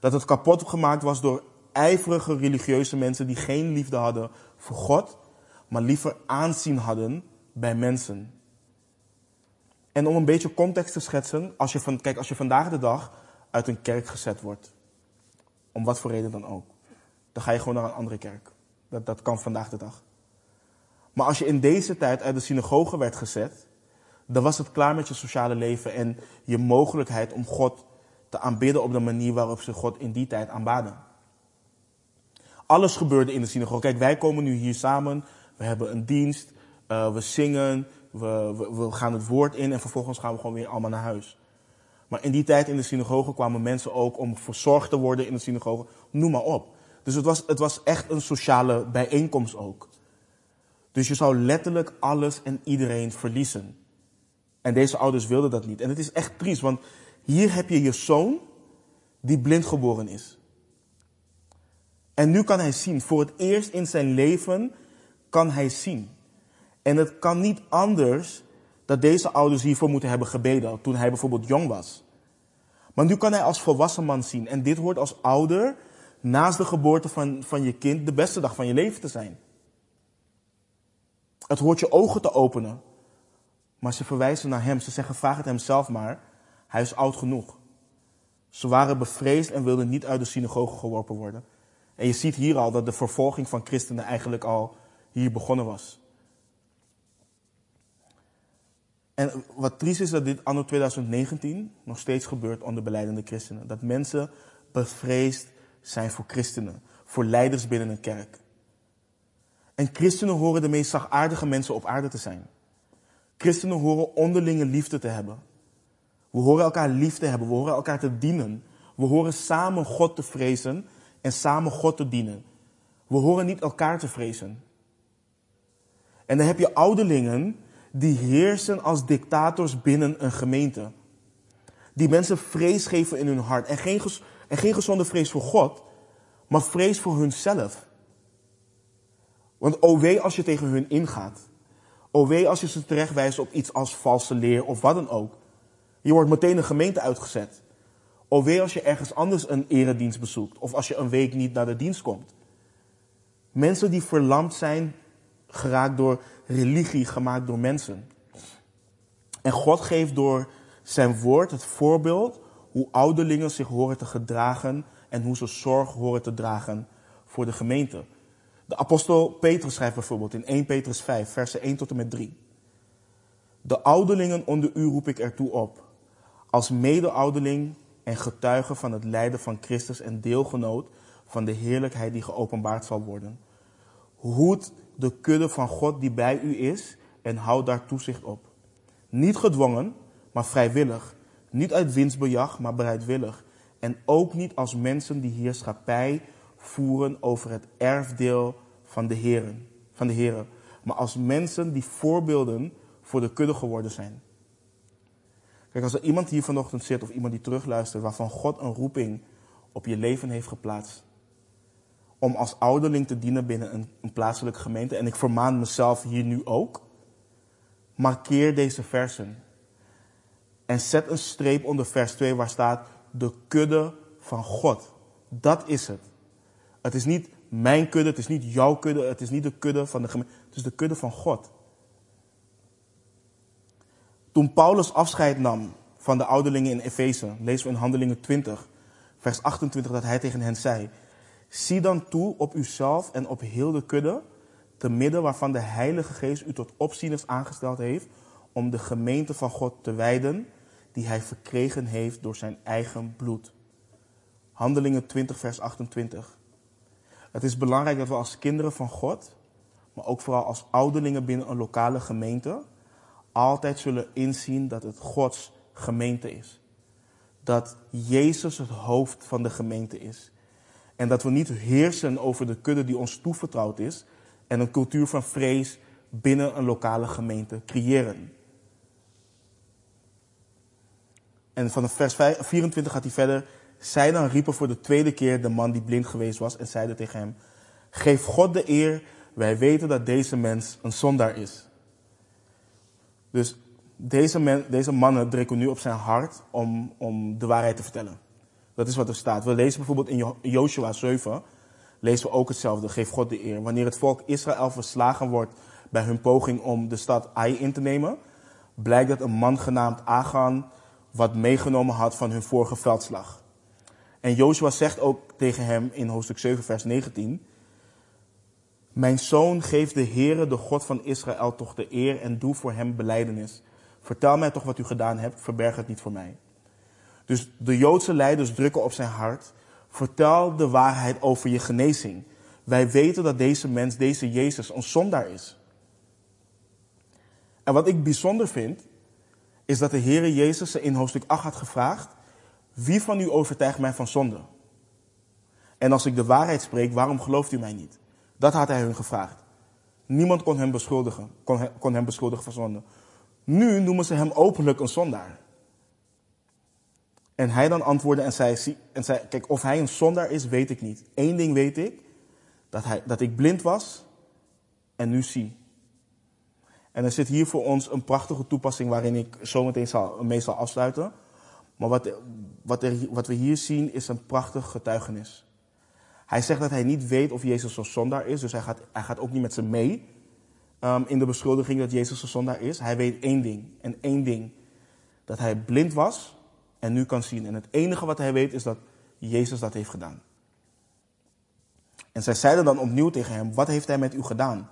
Dat het kapot gemaakt was door ijverige religieuze mensen die geen liefde hadden voor God, maar liever aanzien hadden bij mensen. En om een beetje context te schetsen, als je, van, kijk, als je vandaag de dag uit een kerk gezet wordt, om wat voor reden dan ook, dan ga je gewoon naar een andere kerk. Dat, dat kan vandaag de dag. Maar als je in deze tijd uit de synagoge werd gezet, dan was het klaar met je sociale leven en je mogelijkheid om God te aanbidden op de manier waarop ze God in die tijd aanbaden. Alles gebeurde in de synagoge. Kijk, wij komen nu hier samen, we hebben een dienst, uh, we zingen, we, we, we, gaan het woord in en vervolgens gaan we gewoon weer allemaal naar huis. Maar in die tijd in de synagoge kwamen mensen ook om verzorgd te worden in de synagoge, noem maar op. Dus het was, het was echt een sociale bijeenkomst ook. Dus je zou letterlijk alles en iedereen verliezen. En deze ouders wilden dat niet. En het is echt triest, want hier heb je je zoon die blind geboren is. En nu kan hij zien. Voor het eerst in zijn leven kan hij zien. En het kan niet anders dat deze ouders hiervoor moeten hebben gebeden toen hij bijvoorbeeld jong was. Maar nu kan hij als volwassen man zien. En dit hoort als ouder naast de geboorte van, van je kind de beste dag van je leven te zijn. Het hoort je ogen te openen. Maar ze verwijzen naar hem. Ze zeggen, vraag het hem zelf maar. Hij is oud genoeg. Ze waren bevreesd en wilden niet uit de synagoge geworpen worden. En je ziet hier al dat de vervolging van christenen eigenlijk al hier begonnen was. En wat triest is dat dit anno 2019 nog steeds gebeurt onder beleidende christenen. Dat mensen bevreesd zijn voor christenen, voor leiders binnen een kerk. En christenen horen de meest zachtaardige mensen op aarde te zijn. Christenen horen onderlinge liefde te hebben. We horen elkaar lief te hebben, we horen elkaar te dienen. We horen samen God te vrezen en samen God te dienen. We horen niet elkaar te vrezen. En dan heb je ouderlingen die heersen als dictators binnen een gemeente. Die mensen vrees geven in hun hart. En geen, en geen gezonde vrees voor God, maar vrees voor hunzelf. Want o wee als je tegen hun ingaat. O wee als je ze terechtwijst op iets als valse leer of wat dan ook. Je wordt meteen een gemeente uitgezet. O wee als je ergens anders een eredienst bezoekt. Of als je een week niet naar de dienst komt. Mensen die verlamd zijn, geraakt door religie, gemaakt door mensen. En God geeft door zijn woord het voorbeeld hoe ouderlingen zich horen te gedragen en hoe ze zorg horen te dragen voor de gemeente. De apostel Petrus schrijft bijvoorbeeld in 1 Petrus 5, versen 1 tot en met 3. De ouderlingen onder u roep ik ertoe op, als mede-ouderling en getuige van het lijden van Christus en deelgenoot van de heerlijkheid die geopenbaard zal worden. Hoed de kudde van God die bij u is en houd daar toezicht op. Niet gedwongen, maar vrijwillig. Niet uit winstbejag, maar bereidwillig. En ook niet als mensen die heerschappij voeren over het erfdeel van de heren, van de heren, maar als mensen die voorbeelden voor de kudde geworden zijn. Kijk, als er iemand hier vanochtend zit of iemand die terugluistert, waarvan God een roeping op je leven heeft geplaatst, om als ouderling te dienen binnen een, een plaatselijke gemeente, en ik vermaan mezelf hier nu ook, markeer deze versen. En zet een streep onder vers 2 waar staat de kudde van God. Dat is het. Het is niet mijn kudde, het is niet jouw kudde, het is niet de kudde van de gemeente, het is de kudde van God. Toen Paulus afscheid nam van de ouderlingen in Efeze, lezen we in Handelingen 20, vers 28, dat hij tegen hen zei: Zie dan toe op uzelf en op heel de kudde, te midden waarvan de Heilige Geest u tot opzieners aangesteld heeft, om de gemeente van God te wijden, die hij verkregen heeft door zijn eigen bloed. Handelingen 20, vers 28. Het is belangrijk dat we als kinderen van God, maar ook vooral als ouderlingen binnen een lokale gemeente, altijd zullen inzien dat het Gods gemeente is. Dat Jezus het hoofd van de gemeente is. En dat we niet heersen over de kudde die ons toevertrouwd is en een cultuur van vrees binnen een lokale gemeente creëren. En vanaf vers 24 gaat hij verder. Zij dan riepen voor de tweede keer de man die blind geweest was en zeiden tegen hem: Geef God de eer, wij weten dat deze mens een zondaar is. Dus deze, deze mannen drukken nu op zijn hart om, om de waarheid te vertellen. Dat is wat er staat. We lezen bijvoorbeeld in Joshua 7, lezen we ook hetzelfde. Geef God de eer. Wanneer het volk Israël verslagen wordt bij hun poging om de stad Ai in te nemen, blijkt dat een man genaamd Agan wat meegenomen had van hun vorige veldslag. En Joshua zegt ook tegen hem in hoofdstuk 7, vers 19: Mijn zoon, geef de Heere, de God van Israël, toch de eer en doe voor hem beleidenis. Vertel mij toch wat u gedaan hebt, verberg het niet voor mij. Dus de Joodse leiders drukken op zijn hart. Vertel de waarheid over je genezing. Wij weten dat deze mens, deze Jezus, een zondaar is. En wat ik bijzonder vind, is dat de Heere Jezus in hoofdstuk 8 had gevraagd: Wie van u overtuigt mij van zonde? En als ik de waarheid spreek, waarom gelooft u mij niet? Dat had hij hun gevraagd. Niemand kon hem beschuldigen, kon, hem beschuldigen van zonde. Nu noemen ze hem openlijk een zondaar. En hij dan antwoordde en zei, en zei, kijk, of hij een zondaar is, weet ik niet. Eén ding weet ik, dat, hij, dat ik blind was en nu zie. En er zit hier voor ons een prachtige toepassing waarin ik zometeen zal, mee zal afsluiten. Maar wat, wat, wat we hier zien is een prachtig getuigenis. Hij zegt dat hij niet weet of Jezus een zondaar is, dus hij gaat, hij gaat ook niet met ze mee um, in de beschuldiging dat Jezus een zondaar is. Hij weet één ding en één ding. Dat hij blind was en nu kan zien. En het enige wat hij weet is dat Jezus dat heeft gedaan. En zij zeiden dan opnieuw tegen hem, wat heeft hij met u gedaan?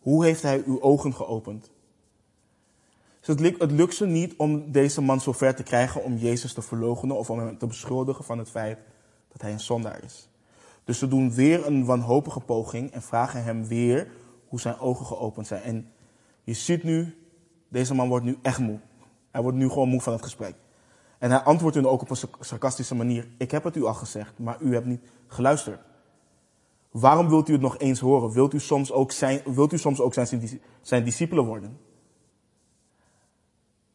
Hoe heeft hij uw ogen geopend? Dus het, lukt ze niet om deze man zover te krijgen om Jezus te verloochenen of om hem te beschuldigen van het feit dat hij een zondaar is. Dus ze doen weer een wanhopige poging en vragen hem weer hoe zijn ogen geopend zijn. En je ziet nu, deze man wordt nu echt moe. Hij wordt nu gewoon moe van het gesprek. En hij antwoordt hun ook op een sarcastische manier. Ik heb het u al gezegd, maar u hebt niet geluisterd. Waarom wilt u het nog eens horen? Wilt u soms ook zijn, wilt u soms ook zijn, zijn discipelen worden?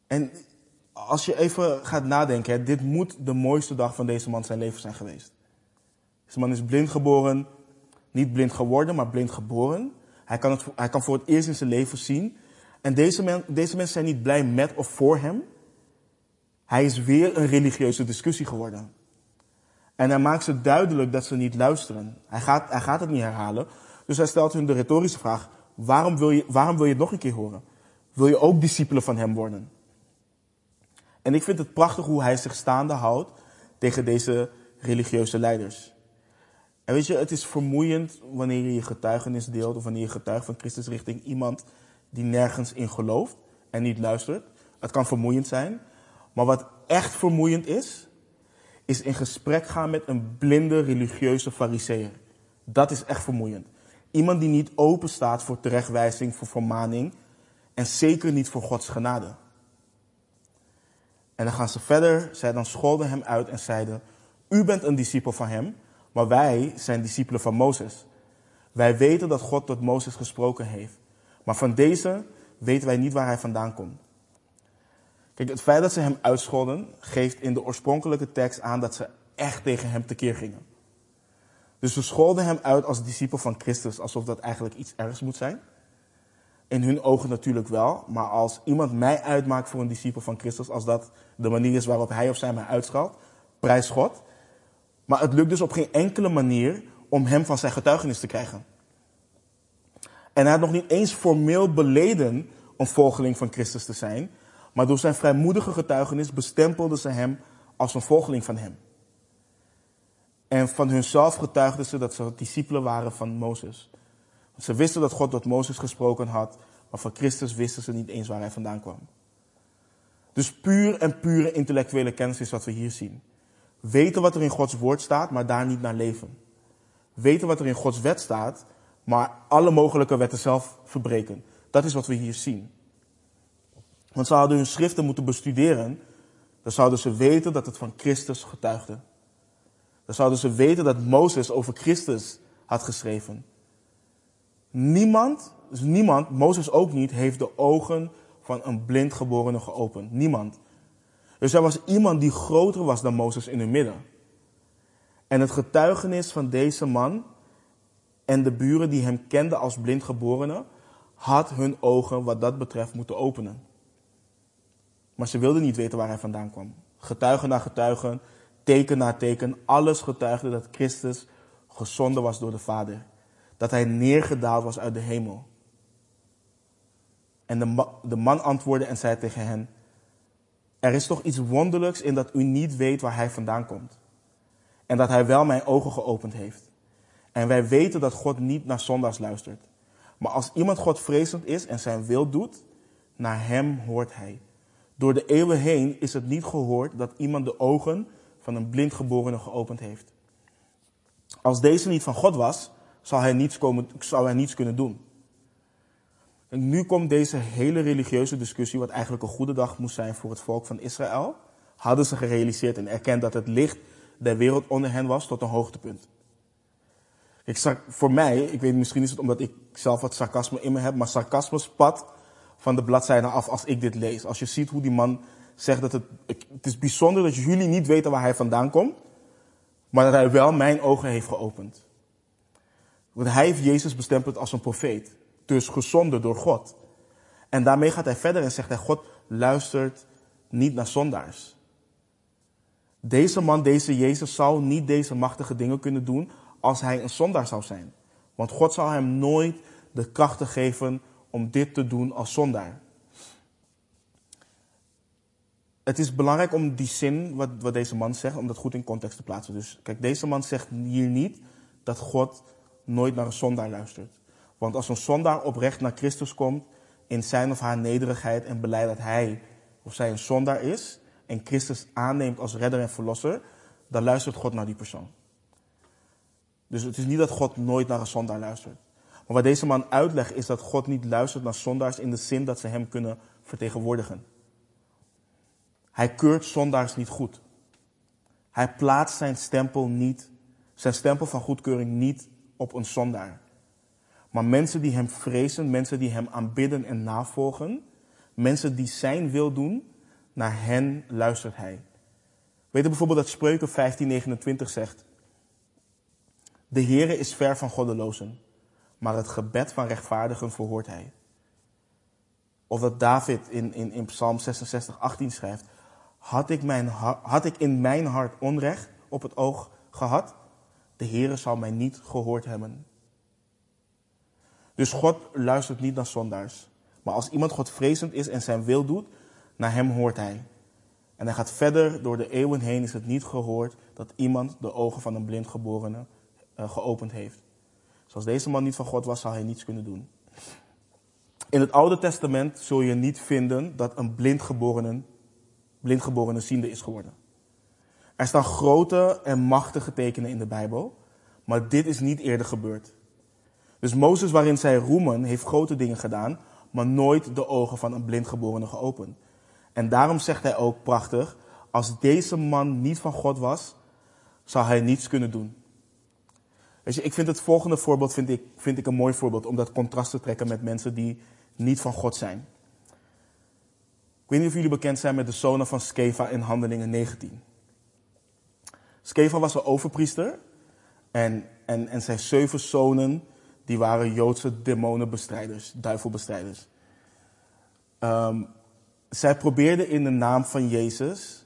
En als je even gaat nadenken, dit moet de mooiste dag van deze man zijn leven zijn geweest. Deze man is blind geboren, niet blind geworden, maar blind geboren. Hij kan, het, hij kan voor het eerst in zijn leven zien. En deze, deze mensen zijn niet blij met of voor hem. Hij is weer een religieuze discussie geworden. En hij maakt ze duidelijk dat ze niet luisteren. Hij gaat, hij gaat het niet herhalen. Dus hij stelt hun de retorische vraag: waarom wil, je, waarom wil je het nog een keer horen? Wil je ook discipelen van hem worden? En ik vind het prachtig hoe hij zich staande houdt tegen deze religieuze leiders. En weet je, het is vermoeiend wanneer je je getuigenis deelt of wanneer je getuigt van Christus richting iemand die nergens in gelooft en niet luistert. Het kan vermoeiend zijn. Maar wat echt vermoeiend is, is in gesprek gaan met een blinde religieuze fariseer. Dat is echt vermoeiend. Iemand die niet open staat voor terechtwijzing, voor vermaning en zeker niet voor Gods genade. En dan gaan ze verder, zij dan scholden hem uit en zeiden, u bent een discipel van hem, maar wij zijn discipelen van Mozes. Wij weten dat God tot Mozes gesproken heeft. Maar van deze weten wij niet waar hij vandaan komt. Kijk, het feit dat ze hem uitscholden, geeft in de oorspronkelijke tekst aan dat ze echt tegen hem tekeer gingen. Dus ze scholden hem uit als discipel van Christus, alsof dat eigenlijk iets ergs moet zijn. In hun ogen natuurlijk wel, maar als iemand mij uitmaakt voor een discipel van Christus, als dat de manier is waarop hij of zij mij uitschalt, prijs God. Maar het lukt dus op geen enkele manier om hem van zijn getuigenis te krijgen. En hij had nog niet eens formeel beleden een volgeling van Christus te zijn, maar door zijn vrijmoedige getuigenis bestempelden ze hem als een volgeling van hem. En van hunzelf getuigden ze dat ze discipelen waren van Mozes. Ze wisten dat God tot Mozes gesproken had, maar van Christus wisten ze niet eens waar hij vandaan kwam. Dus puur en pure intellectuele kennis is wat we hier zien. Weten wat er in Gods woord staat, maar daar niet naar leven. Weten wat er in Gods wet staat, maar alle mogelijke wetten zelf verbreken. Dat is wat we hier zien. Want ze hadden hun schriften moeten bestuderen, dan zouden ze weten dat het van Christus getuigde. Dan zouden ze weten dat Mozes over Christus had geschreven. Niemand, dus niemand, Mozes ook niet, heeft de ogen van een blindgeborene geopend. Niemand. Dus er was iemand die groter was dan Mozes in hun midden. En het getuigenis van deze man en de buren die hem kenden als blindgeborene, had hun ogen wat dat betreft moeten openen. Maar ze wilden niet weten waar hij vandaan kwam. Getuigen na getuigen, teken na teken, alles getuigde dat Christus gezonden was door de Vader. Dat hij neergedaald was uit de hemel. En de, de man antwoordde en zei tegen hen: Er is toch iets wonderlijks in dat u niet weet waar hij vandaan komt. En dat hij wel mijn ogen geopend heeft. En wij weten dat God niet naar zondaars luistert. Maar als iemand God vrezend is en zijn wil doet, naar hem hoort hij. Door de eeuwen heen is het niet gehoord dat iemand de ogen van een blindgeborene geopend heeft. Als deze niet van God was, zou hij niets, komen, zou hij niets kunnen doen. En nu komt deze hele religieuze discussie, wat eigenlijk een goede dag moest zijn voor het volk van Israël, hadden ze gerealiseerd en erkend dat het licht der wereld onder hen was tot een hoogtepunt. Ik, voor mij, ik weet misschien is het omdat ik zelf wat sarcasme in me heb, maar sarcasme spat van de bladzijde af als ik dit lees. Als je ziet hoe die man zegt dat het, het is bijzonder dat jullie niet weten waar hij vandaan komt, maar dat hij wel mijn ogen heeft geopend. Want hij heeft Jezus bestempeld als een profeet, dus gezonden door God. En daarmee gaat hij verder en zegt hij, God luistert niet naar zondaars. Deze man, deze Jezus, zou niet deze machtige dingen kunnen doen als hij een zondaar zou zijn. Want God zou hem nooit de krachten geven om dit te doen als zondaar. Het is belangrijk om die zin, wat, wat deze man zegt, om dat goed in context te plaatsen. Dus kijk, deze man zegt hier niet dat God nooit naar een zondaar luistert. Want als een zondaar oprecht naar Christus komt in zijn of haar nederigheid en beleid dat hij of zij een zondaar is en Christus aanneemt als redder en verlosser, dan luistert God naar die persoon. Dus het is niet dat God nooit naar een zondaar luistert. Maar wat deze man uitlegt is dat God niet luistert naar zondaars in de zin dat ze hem kunnen vertegenwoordigen. Hij keurt zondaars niet goed. Hij plaatst zijn stempel niet, zijn stempel van goedkeuring niet op een zondaar. Maar mensen die hem vrezen, mensen die hem aanbidden en navolgen, mensen die zijn wil doen, naar hen luistert hij. Weet je bijvoorbeeld dat Spreuken 1529 zegt, de Heere is ver van goddelozen, maar het gebed van rechtvaardigen verhoort hij. Of dat David in, in, in Psalm 66, 18 schrijft, had ik, mijn, had ik in mijn hart onrecht op het oog gehad, de Heere zal mij niet gehoord hebben. Dus God luistert niet naar zondaars. Maar als iemand Godvrezend is en zijn wil doet, naar hem hoort hij. En hij gaat verder door de eeuwen heen, is het niet gehoord dat iemand de ogen van een blindgeborene uh, geopend heeft. Zoals deze man niet van God was, zou hij niets kunnen doen. In het Oude Testament zul je niet vinden dat een blindgeborene, blindgeborene ziende is geworden. Er staan grote en machtige tekenen in de Bijbel, maar dit is niet eerder gebeurd. Dus Mozes, waarin zij roemen, heeft grote dingen gedaan, maar nooit de ogen van een blindgeborene geopend. En daarom zegt hij ook prachtig, als deze man niet van God was, zou hij niets kunnen doen. Weet je, ik vind het volgende voorbeeld vind ik, vind ik een mooi voorbeeld om dat contrast te trekken met mensen die niet van God zijn. Ik weet niet of jullie bekend zijn met de zonen van Skeva in Handelingen 19. Skeva was een overpriester en, en, en zijn zeven zonen die waren Joodse demonenbestrijders, duivelbestrijders. Um, zij probeerden in de naam van Jezus,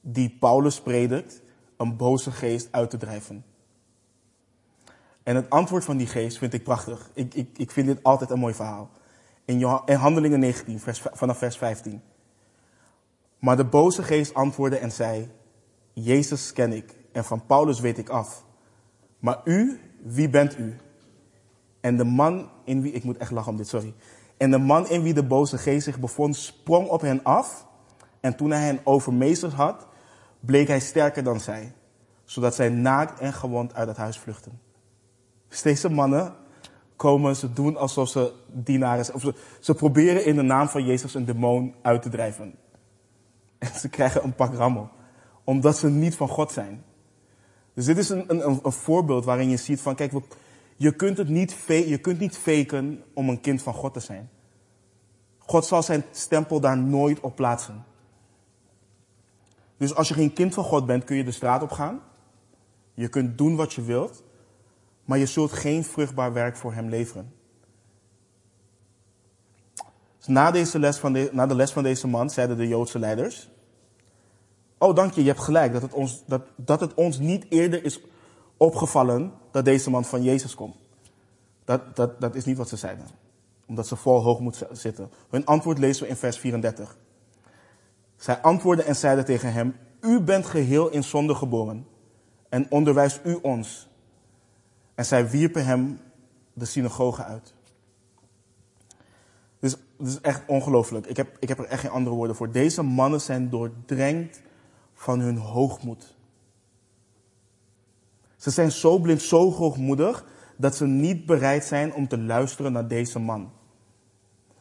die Paulus predikt, een boze geest uit te drijven. En het antwoord van die geest vind ik prachtig. Ik, ik, ik vind dit altijd een mooi verhaal. In, in Handelingen 19, vers, vanaf vers 15. Maar de boze geest antwoordde en zei: Jezus ken ik en van Paulus weet ik af. Maar u, wie bent u? En de man in wie, ik moet echt lachen om dit, sorry. En de man in wie de boze geest zich bevond, sprong op hen af. En toen hij hen overmeesterd had, bleek hij sterker dan zij. Zodat zij naakt en gewond uit het huis vluchten. Dus deze mannen komen, ze doen alsof ze dienaren zijn. Of ze, ze proberen in de naam van Jezus een demon uit te drijven. En ze krijgen een pak rammel. Omdat ze niet van God zijn. Dus dit is een, een, een voorbeeld waarin je ziet van, kijk, je kunt, het niet, je kunt niet faken om een kind van God te zijn. God zal zijn stempel daar nooit op plaatsen. Dus als je geen kind van God bent, kun je de straat op gaan. Je kunt doen wat je wilt, maar je zult geen vruchtbaar werk voor hem leveren. Dus na, deze les van de, na de les van deze man zeiden de Joodse leiders: Oh, dank je, je hebt gelijk dat het ons, dat, dat het ons niet eerder is opgevallen dat deze man van Jezus komt. Dat, dat, dat is niet wat ze zeiden. Omdat ze vol hoog moet zitten. Hun antwoord lezen we in vers 34. Zij antwoordden en zeiden tegen hem: U bent geheel in zonde geboren. En onderwijst u ons. En zij wierpen hem de synagoge uit. Dus het is echt ongelooflijk. Ik heb, ik heb er echt geen andere woorden voor. Deze mannen zijn doordrenkt van hun hoogmoed. Ze zijn zo blind, zo hoogmoedig, dat ze niet bereid zijn om te luisteren naar deze man.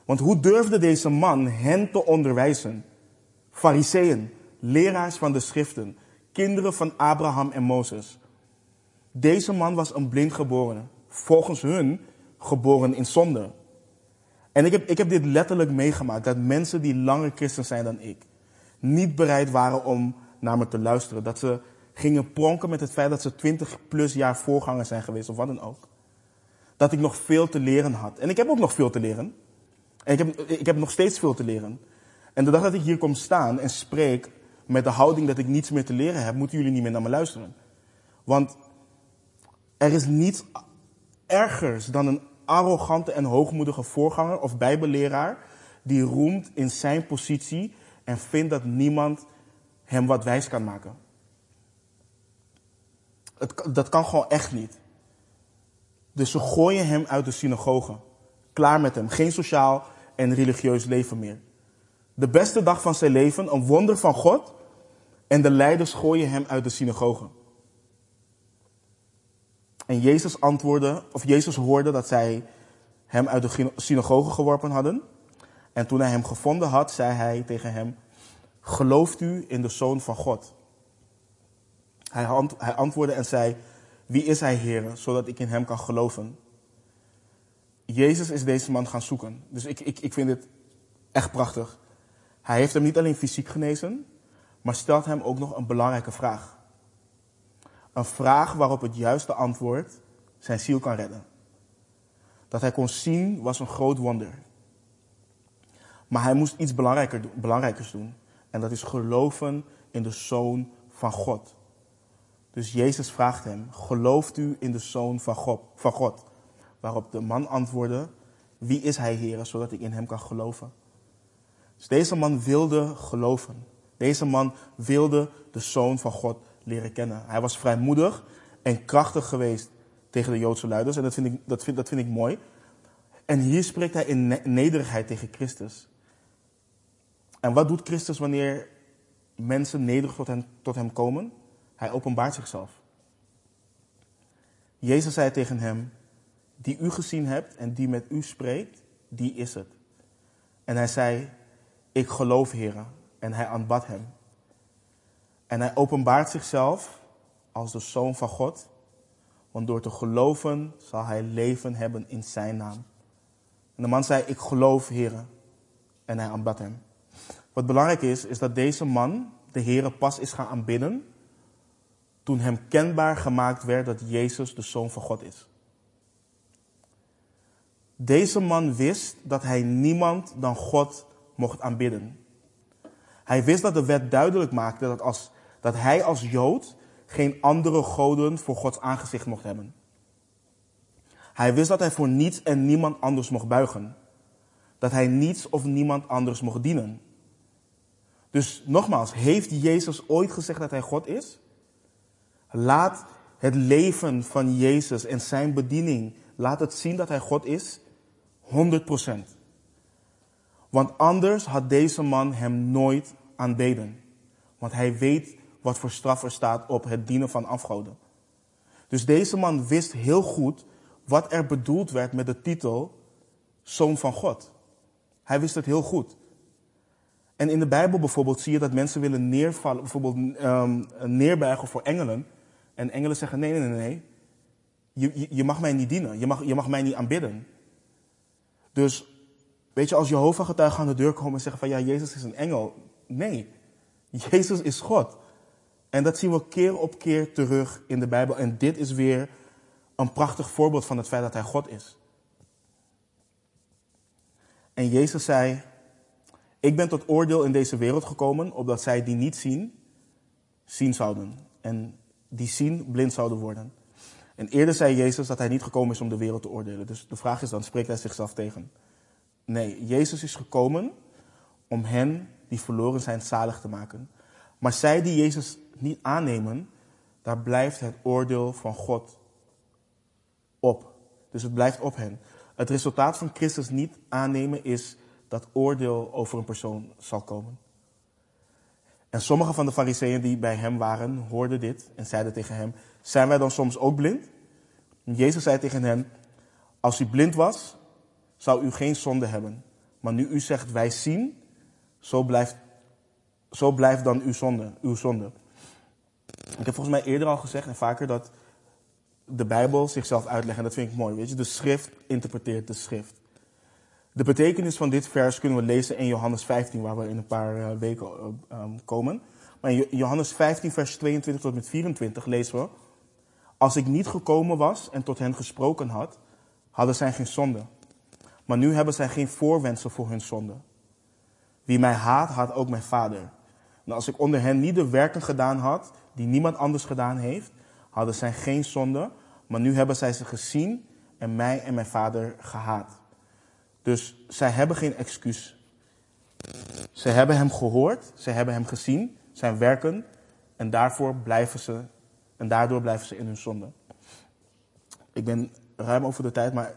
Want hoe durfde deze man hen te onderwijzen? Fariseeën, leraars van de schriften, kinderen van Abraham en Mozes. Deze man was een blind geboren, volgens hun geboren in zonde. En ik heb, ik heb dit letterlijk meegemaakt, dat mensen die langer christen zijn dan ik, niet bereid waren om naar me te luisteren. Dat ze gingen pronken met het feit dat ze twintig plus jaar voorganger zijn geweest of wat dan ook. Dat ik nog veel te leren had. En ik heb ook nog veel te leren. En ik heb, ik heb nog steeds veel te leren. En de dag dat ik hier kom staan en spreek met de houding dat ik niets meer te leren heb, moeten jullie niet meer naar me luisteren. Want er is niets ergers dan een arrogante en hoogmoedige voorganger of bijbelleraar die roemt in zijn positie en vindt dat niemand hem wat wijs kan maken. Het, dat kan gewoon echt niet. Dus ze gooien hem uit de synagoge. Klaar met hem. Geen sociaal en religieus leven meer. De beste dag van zijn leven, een wonder van God. En de leiders gooien hem uit de synagoge. En Jezus antwoordde, of Jezus hoorde dat zij hem uit de synagoge geworpen hadden. En toen hij hem gevonden had, zei hij tegen hem: Gelooft u in de Zoon van God? Hij, antwoordde en zei, wie is hij, heren, zodat ik in hem kan geloven? Jezus is deze man gaan zoeken. Dus ik, ik, ik vind dit echt prachtig. Hij heeft hem niet alleen fysiek genezen, maar stelt hem ook nog een belangrijke vraag. Een vraag waarop het juiste antwoord zijn ziel kan redden. Dat hij kon zien was een groot wonder. Maar hij moest iets belangrijker, belangrijkers doen. En dat is geloven in de Zoon van God. Dus Jezus vraagt hem, gelooft u in de Zoon van God? Van God? Waarop de man antwoordde, wie is hij, Heer, zodat ik in hem kan geloven? Dus deze man wilde geloven. Deze man wilde de Zoon van God leren kennen. Hij was vrijmoedig en krachtig geweest tegen de Joodse leiders. En dat vind ik, dat vind, dat vind ik mooi. En hier spreekt hij in nederigheid tegen Christus. En wat doet Christus wanneer mensen nederig tot hem, tot hem komen? Hij openbaart zichzelf. Jezus zei tegen hem, die u gezien hebt en die met u spreekt, die is het. En hij zei, ik geloof, heren. En hij aanbad hem. En hij openbaart zichzelf als de Zoon van God. Want door te geloven zal hij leven hebben in zijn naam. En de man zei, ik geloof, heren. En hij aanbad hem. Wat belangrijk is, is dat deze man de Heere pas is gaan aanbidden toen hem kenbaar gemaakt werd dat Jezus de Zoon van God is. Deze man wist dat hij niemand dan God mocht aanbidden. Hij wist dat de wet duidelijk maakte dat, als, dat hij als Jood geen andere goden voor Gods aangezicht mocht hebben. Hij wist dat hij voor niets en niemand anders mocht buigen. Dat hij niets of niemand anders mocht dienen. Dus nogmaals, heeft Jezus ooit gezegd dat hij God is? Laat het leven van Jezus en zijn bediening, laat het zien dat hij God is. 100%. Want anders had deze man hem nooit aanbeden. Want hij weet wat voor straf er staat op het dienen van afgoden. Dus deze man wist heel goed wat er bedoeld werd met de titel Zoon van God. Hij wist het heel goed. En in de Bijbel bijvoorbeeld zie je dat mensen willen neervallen, bijvoorbeeld um, neerbuigen voor engelen. En engelen zeggen: nee, nee, nee, nee. Je, je, mag mij niet dienen. Je mag, je mag mij niet aanbidden. Dus, weet je, als Jehovah-getuigen aan de deur komen en zeggen van ja, Jezus is een engel. Nee, <laughs> Jezus is God. En dat zien we keer op keer terug in de Bijbel. En dit is weer een prachtig voorbeeld van het feit dat hij God is. En Jezus zei, ik ben tot oordeel in deze wereld gekomen, opdat zij die niet zien, zien zouden. En die zien, blind zouden worden. En eerder zei Jezus dat hij niet gekomen is om de wereld te oordelen. Dus de vraag is dan, spreekt hij zichzelf tegen? Nee, Jezus is gekomen om hen die verloren zijn zalig te maken. Maar zij die Jezus niet aannemen, daar blijft het oordeel van God op. Dus het blijft op hen. Het resultaat van Christus niet aannemen is dat oordeel over een persoon zal komen. En sommige van de fariseeën die bij hem waren, hoorden dit en zeiden tegen hem, zijn wij dan soms ook blind? Jezus zei tegen hen, als u blind was, zou u geen zonde hebben. Maar nu u zegt wij zien, zo blijft, zo blijft dan uw zonde, uw zonde. Ik heb volgens mij eerder al gezegd en vaker dat de Bijbel zichzelf uitlegt. En dat vind ik mooi. Weet je? De schrift interpreteert de schrift. De betekenis van dit vers kunnen we lezen in Johannes 15, waar we in een paar eh, weken uh, komen. Maar in Johannes 15, vers 22 tot met 24 lezen we. Als ik niet gekomen was en tot hen gesproken had, hadden zij geen zonde. Maar nu hebben zij geen voorwendsel voor hun zonde. Wie mij haat, haat ook mijn vader. En als ik onder hen niet de werken gedaan had, die niemand anders gedaan heeft, hadden zij geen zonde. Maar nu hebben zij ze gezien en mij en mijn vader gehaat. Dus zij hebben geen excuus. Ze hebben hem gehoord, ze hebben hem gezien, zijn werken, en daarvoor blijven ze, en daardoor blijven ze in hun zonde. Ik ben ruim over de tijd, maar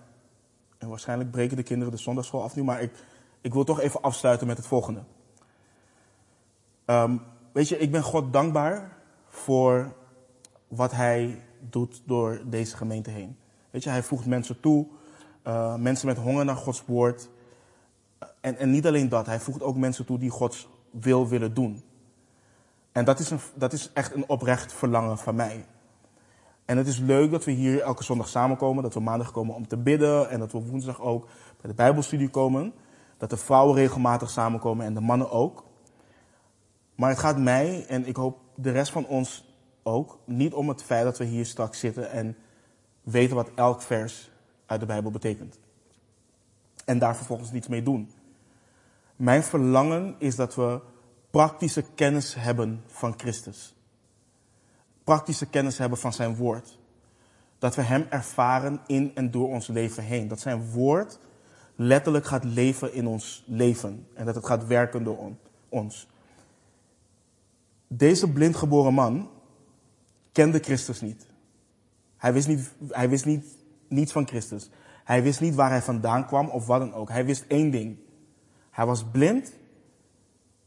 en waarschijnlijk breken de kinderen de zondagschool af nu, maar ik, ik wil toch even afsluiten met het volgende. Um, weet je, ik ben God dankbaar voor wat hij doet door deze gemeente heen. Weet je, hij voegt mensen toe, uh, mensen met honger naar Gods woord. En, en niet alleen dat, hij voegt ook mensen toe die Gods wil willen doen. En dat is, een, dat is echt een oprecht verlangen van mij. En het is leuk dat we hier elke zondag samenkomen, dat we maandag komen om te bidden en dat we woensdag ook bij de Bijbelstudie komen. Dat de vrouwen regelmatig samenkomen en de mannen ook. Maar het gaat mij en ik hoop de rest van ons ook niet om het feit dat we hier straks zitten en weten wat elk vers uit de Bijbel betekent. En daar vervolgens niets mee doen. Mijn verlangen is dat we praktische kennis hebben van Christus. Praktische kennis hebben van zijn woord. Dat we hem ervaren in en door ons leven heen. Dat zijn woord letterlijk gaat leven in ons leven. En dat het gaat werken door ons. Deze blindgeboren man kende Christus niet. Hij wist, niet, hij wist niet, niets van Christus. Hij wist niet waar hij vandaan kwam of wat dan ook. Hij wist één ding. Hij was blind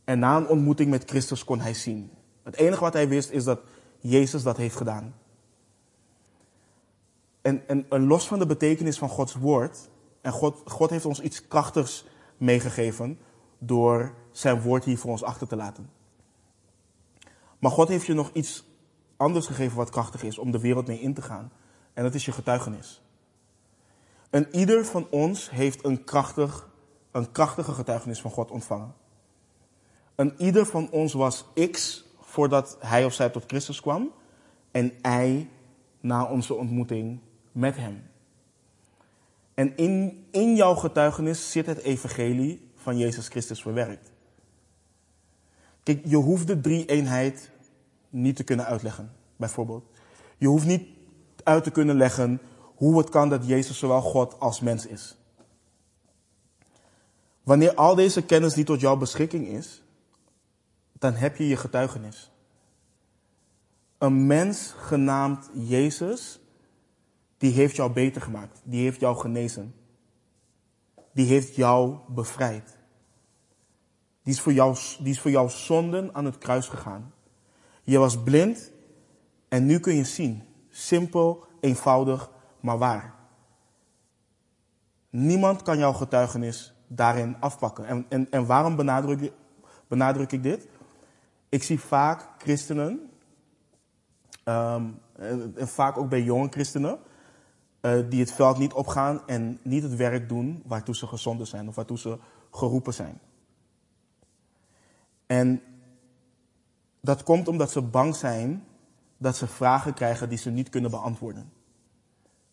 en na een ontmoeting met Christus kon hij zien. Het enige wat hij wist is dat Jezus dat heeft gedaan. En, en, en los van de betekenis van Gods woord, en God, God heeft ons iets krachtigs meegegeven door zijn woord hier voor ons achter te laten. Maar God heeft je nog iets anders gegeven wat krachtig is om de wereld mee in te gaan. En dat is je getuigenis. En ieder van ons heeft een, krachtig, een krachtige getuigenis van God ontvangen. Een ieder van ons was X voordat hij of zij tot Christus kwam en Y na onze ontmoeting met hem. En in, in jouw getuigenis zit het evangelie van Jezus Christus verwerkt. Kijk, je hoeft de drie-eenheid niet te kunnen uitleggen, bijvoorbeeld. Je hoeft niet uit te kunnen leggen hoe het kan dat Jezus zowel God als mens is. Wanneer al deze kennis niet tot jouw beschikking is, dan heb je je getuigenis. Een mens genaamd Jezus, die heeft jou beter gemaakt. Die heeft jou genezen. Die heeft jou bevrijd. Die is voor jou, die is voor jouw zonden aan het kruis gegaan. Je was blind en nu kun je zien. Simpel, eenvoudig, maar waar. Niemand kan jouw getuigenis daarin afpakken. En, en, en waarom benadruk, benadruk ik dit? Ik zie vaak christenen, ehm, en, vaak ook bij jonge christenen, uh, die het veld niet opgaan en niet het werk doen waartoe ze gezonden zijn of waartoe ze geroepen zijn. En dat komt omdat ze bang zijn dat ze vragen krijgen die ze niet kunnen beantwoorden.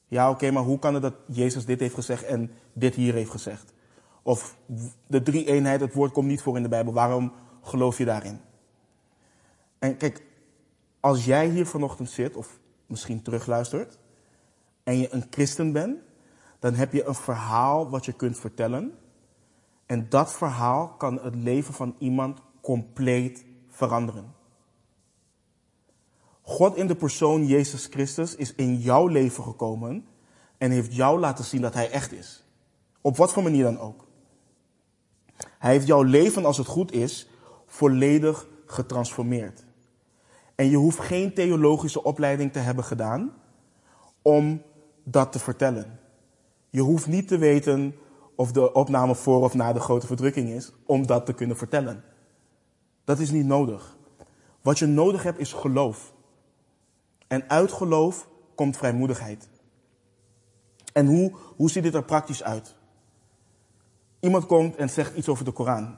Ja, oké, maar hoe kan het dat Jezus dit heeft gezegd en dit hier heeft gezegd? Of de drie eenheid, het woord komt niet voor in de Bijbel. Waarom geloof je daarin? En kijk, als jij hier vanochtend zit, of misschien terugluistert, en je een christen bent, dan heb je een verhaal wat je kunt vertellen. En dat verhaal kan het leven van iemand compleet veranderen. God in de persoon Jezus Christus is in jouw leven gekomen en heeft jou laten zien dat Hij echt is. Op wat voor manier dan ook. Hij heeft jouw leven, als het goed is, volledig getransformeerd. En je hoeft geen theologische opleiding te hebben gedaan om dat te vertellen. Je hoeft niet te weten of de opname voor of na de grote verdrukking is om dat te kunnen vertellen. Dat is niet nodig. Wat je nodig hebt is geloof. En uit geloof komt vrijmoedigheid. En hoe, hoe ziet dit er praktisch uit? Iemand komt en zegt iets over de Koran.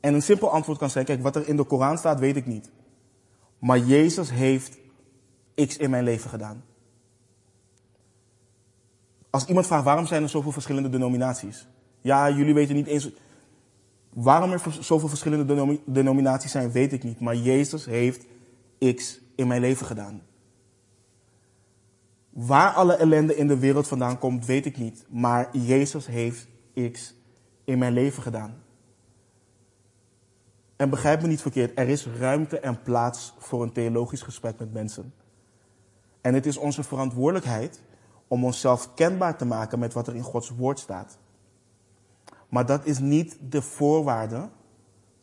En een simpel antwoord kan zijn: kijk, wat er in de Koran staat, weet ik niet. Maar Jezus heeft X in mijn leven gedaan. Als iemand vraagt waarom zijn er zoveel verschillende denominaties? Ja, jullie weten niet eens. Waarom er zoveel verschillende denominaties zijn, weet ik niet. Maar Jezus heeft X in mijn leven gedaan. Waar alle ellende in de wereld vandaan komt, weet ik niet. Maar Jezus heeft X in mijn leven gedaan. En begrijp me niet verkeerd, er is ruimte en plaats voor een theologisch gesprek met mensen. En het is onze verantwoordelijkheid om onszelf kenbaar te maken met wat er in Gods woord staat. Maar dat is niet de voorwaarde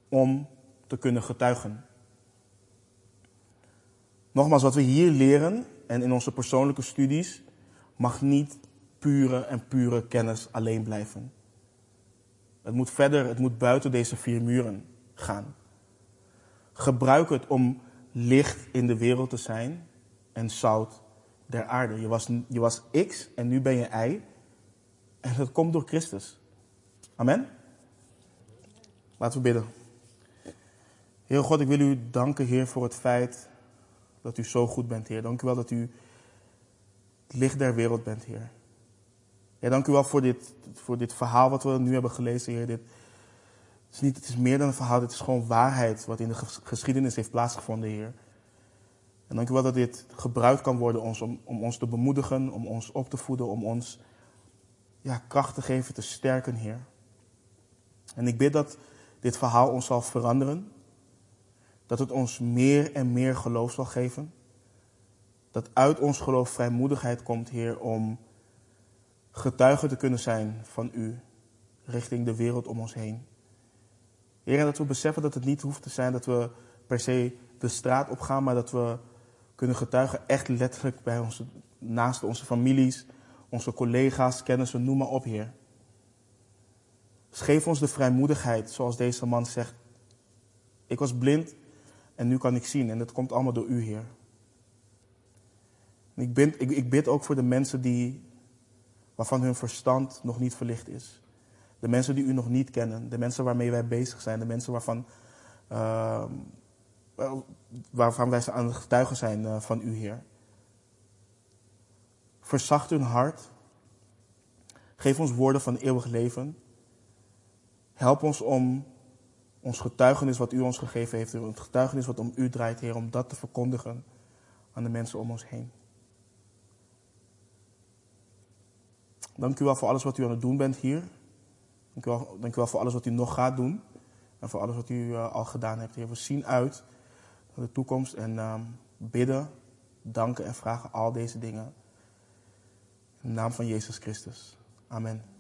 om te kunnen getuigen. Nogmaals, wat we hier leren en in onze persoonlijke studies mag niet pure en pure kennis alleen blijven. Het moet verder, het moet buiten deze vier muren gaan. Gebruik het om licht in de wereld te zijn en zout der aarde. Je was, je was X en nu ben je Y. En dat komt door Christus. Amen. Laten we bidden. Heer God, ik wil u danken, Heer, voor het feit dat u zo goed bent, Heer. Dank u wel dat u het licht der wereld bent, Heer. Ja, dank u wel voor dit, voor dit verhaal wat we nu hebben gelezen, Heer. Dit, het, is niet, het is meer dan een verhaal, het is gewoon waarheid wat in de geschiedenis heeft plaatsgevonden, Heer. En dank u wel dat dit gebruikt kan worden om, om ons te bemoedigen, om ons op te voeden, om ons ja, kracht te geven, te sterken, Heer. En ik bid dat dit verhaal ons zal veranderen. Dat het ons meer en meer geloof zal geven. Dat uit ons geloof vrijmoedigheid komt, Heer, om getuigen te kunnen zijn van U richting de wereld om ons heen. Heer, en dat we beseffen dat het niet hoeft te zijn dat we per se de straat op gaan, maar dat we kunnen getuigen echt letterlijk bij onze, naast onze families, onze collega's, kennissen, noem maar op, Heer. Dus ons de vrijmoedigheid, zoals deze man zegt. Ik was blind en nu kan ik zien en dat komt allemaal door U, Heer. Ik bid, ik, bid ook voor de mensen die waarvan hun verstand nog niet verlicht is. De mensen die u nog niet kennen, de mensen waarmee wij bezig zijn, de mensen waarvan ehm, waarvan wij aan het getuigen zijn eh, van u, Heer. Verzacht hun hart. Geef ons woorden van eeuwig leven. Help ons om ons getuigenis wat u ons gegeven heeft, het getuigenis wat om u draait, Heer, om dat te verkondigen aan de mensen om ons heen. Dank u wel voor alles wat u aan het doen bent hier. Dank u wel, dank u wel voor alles wat u nog gaat doen. En voor alles wat u uh, al gedaan hebt. Heer, we zien uit naar de toekomst en uh, bidden, danken en vragen al deze dingen. In de naam van Jezus Christus. Amen.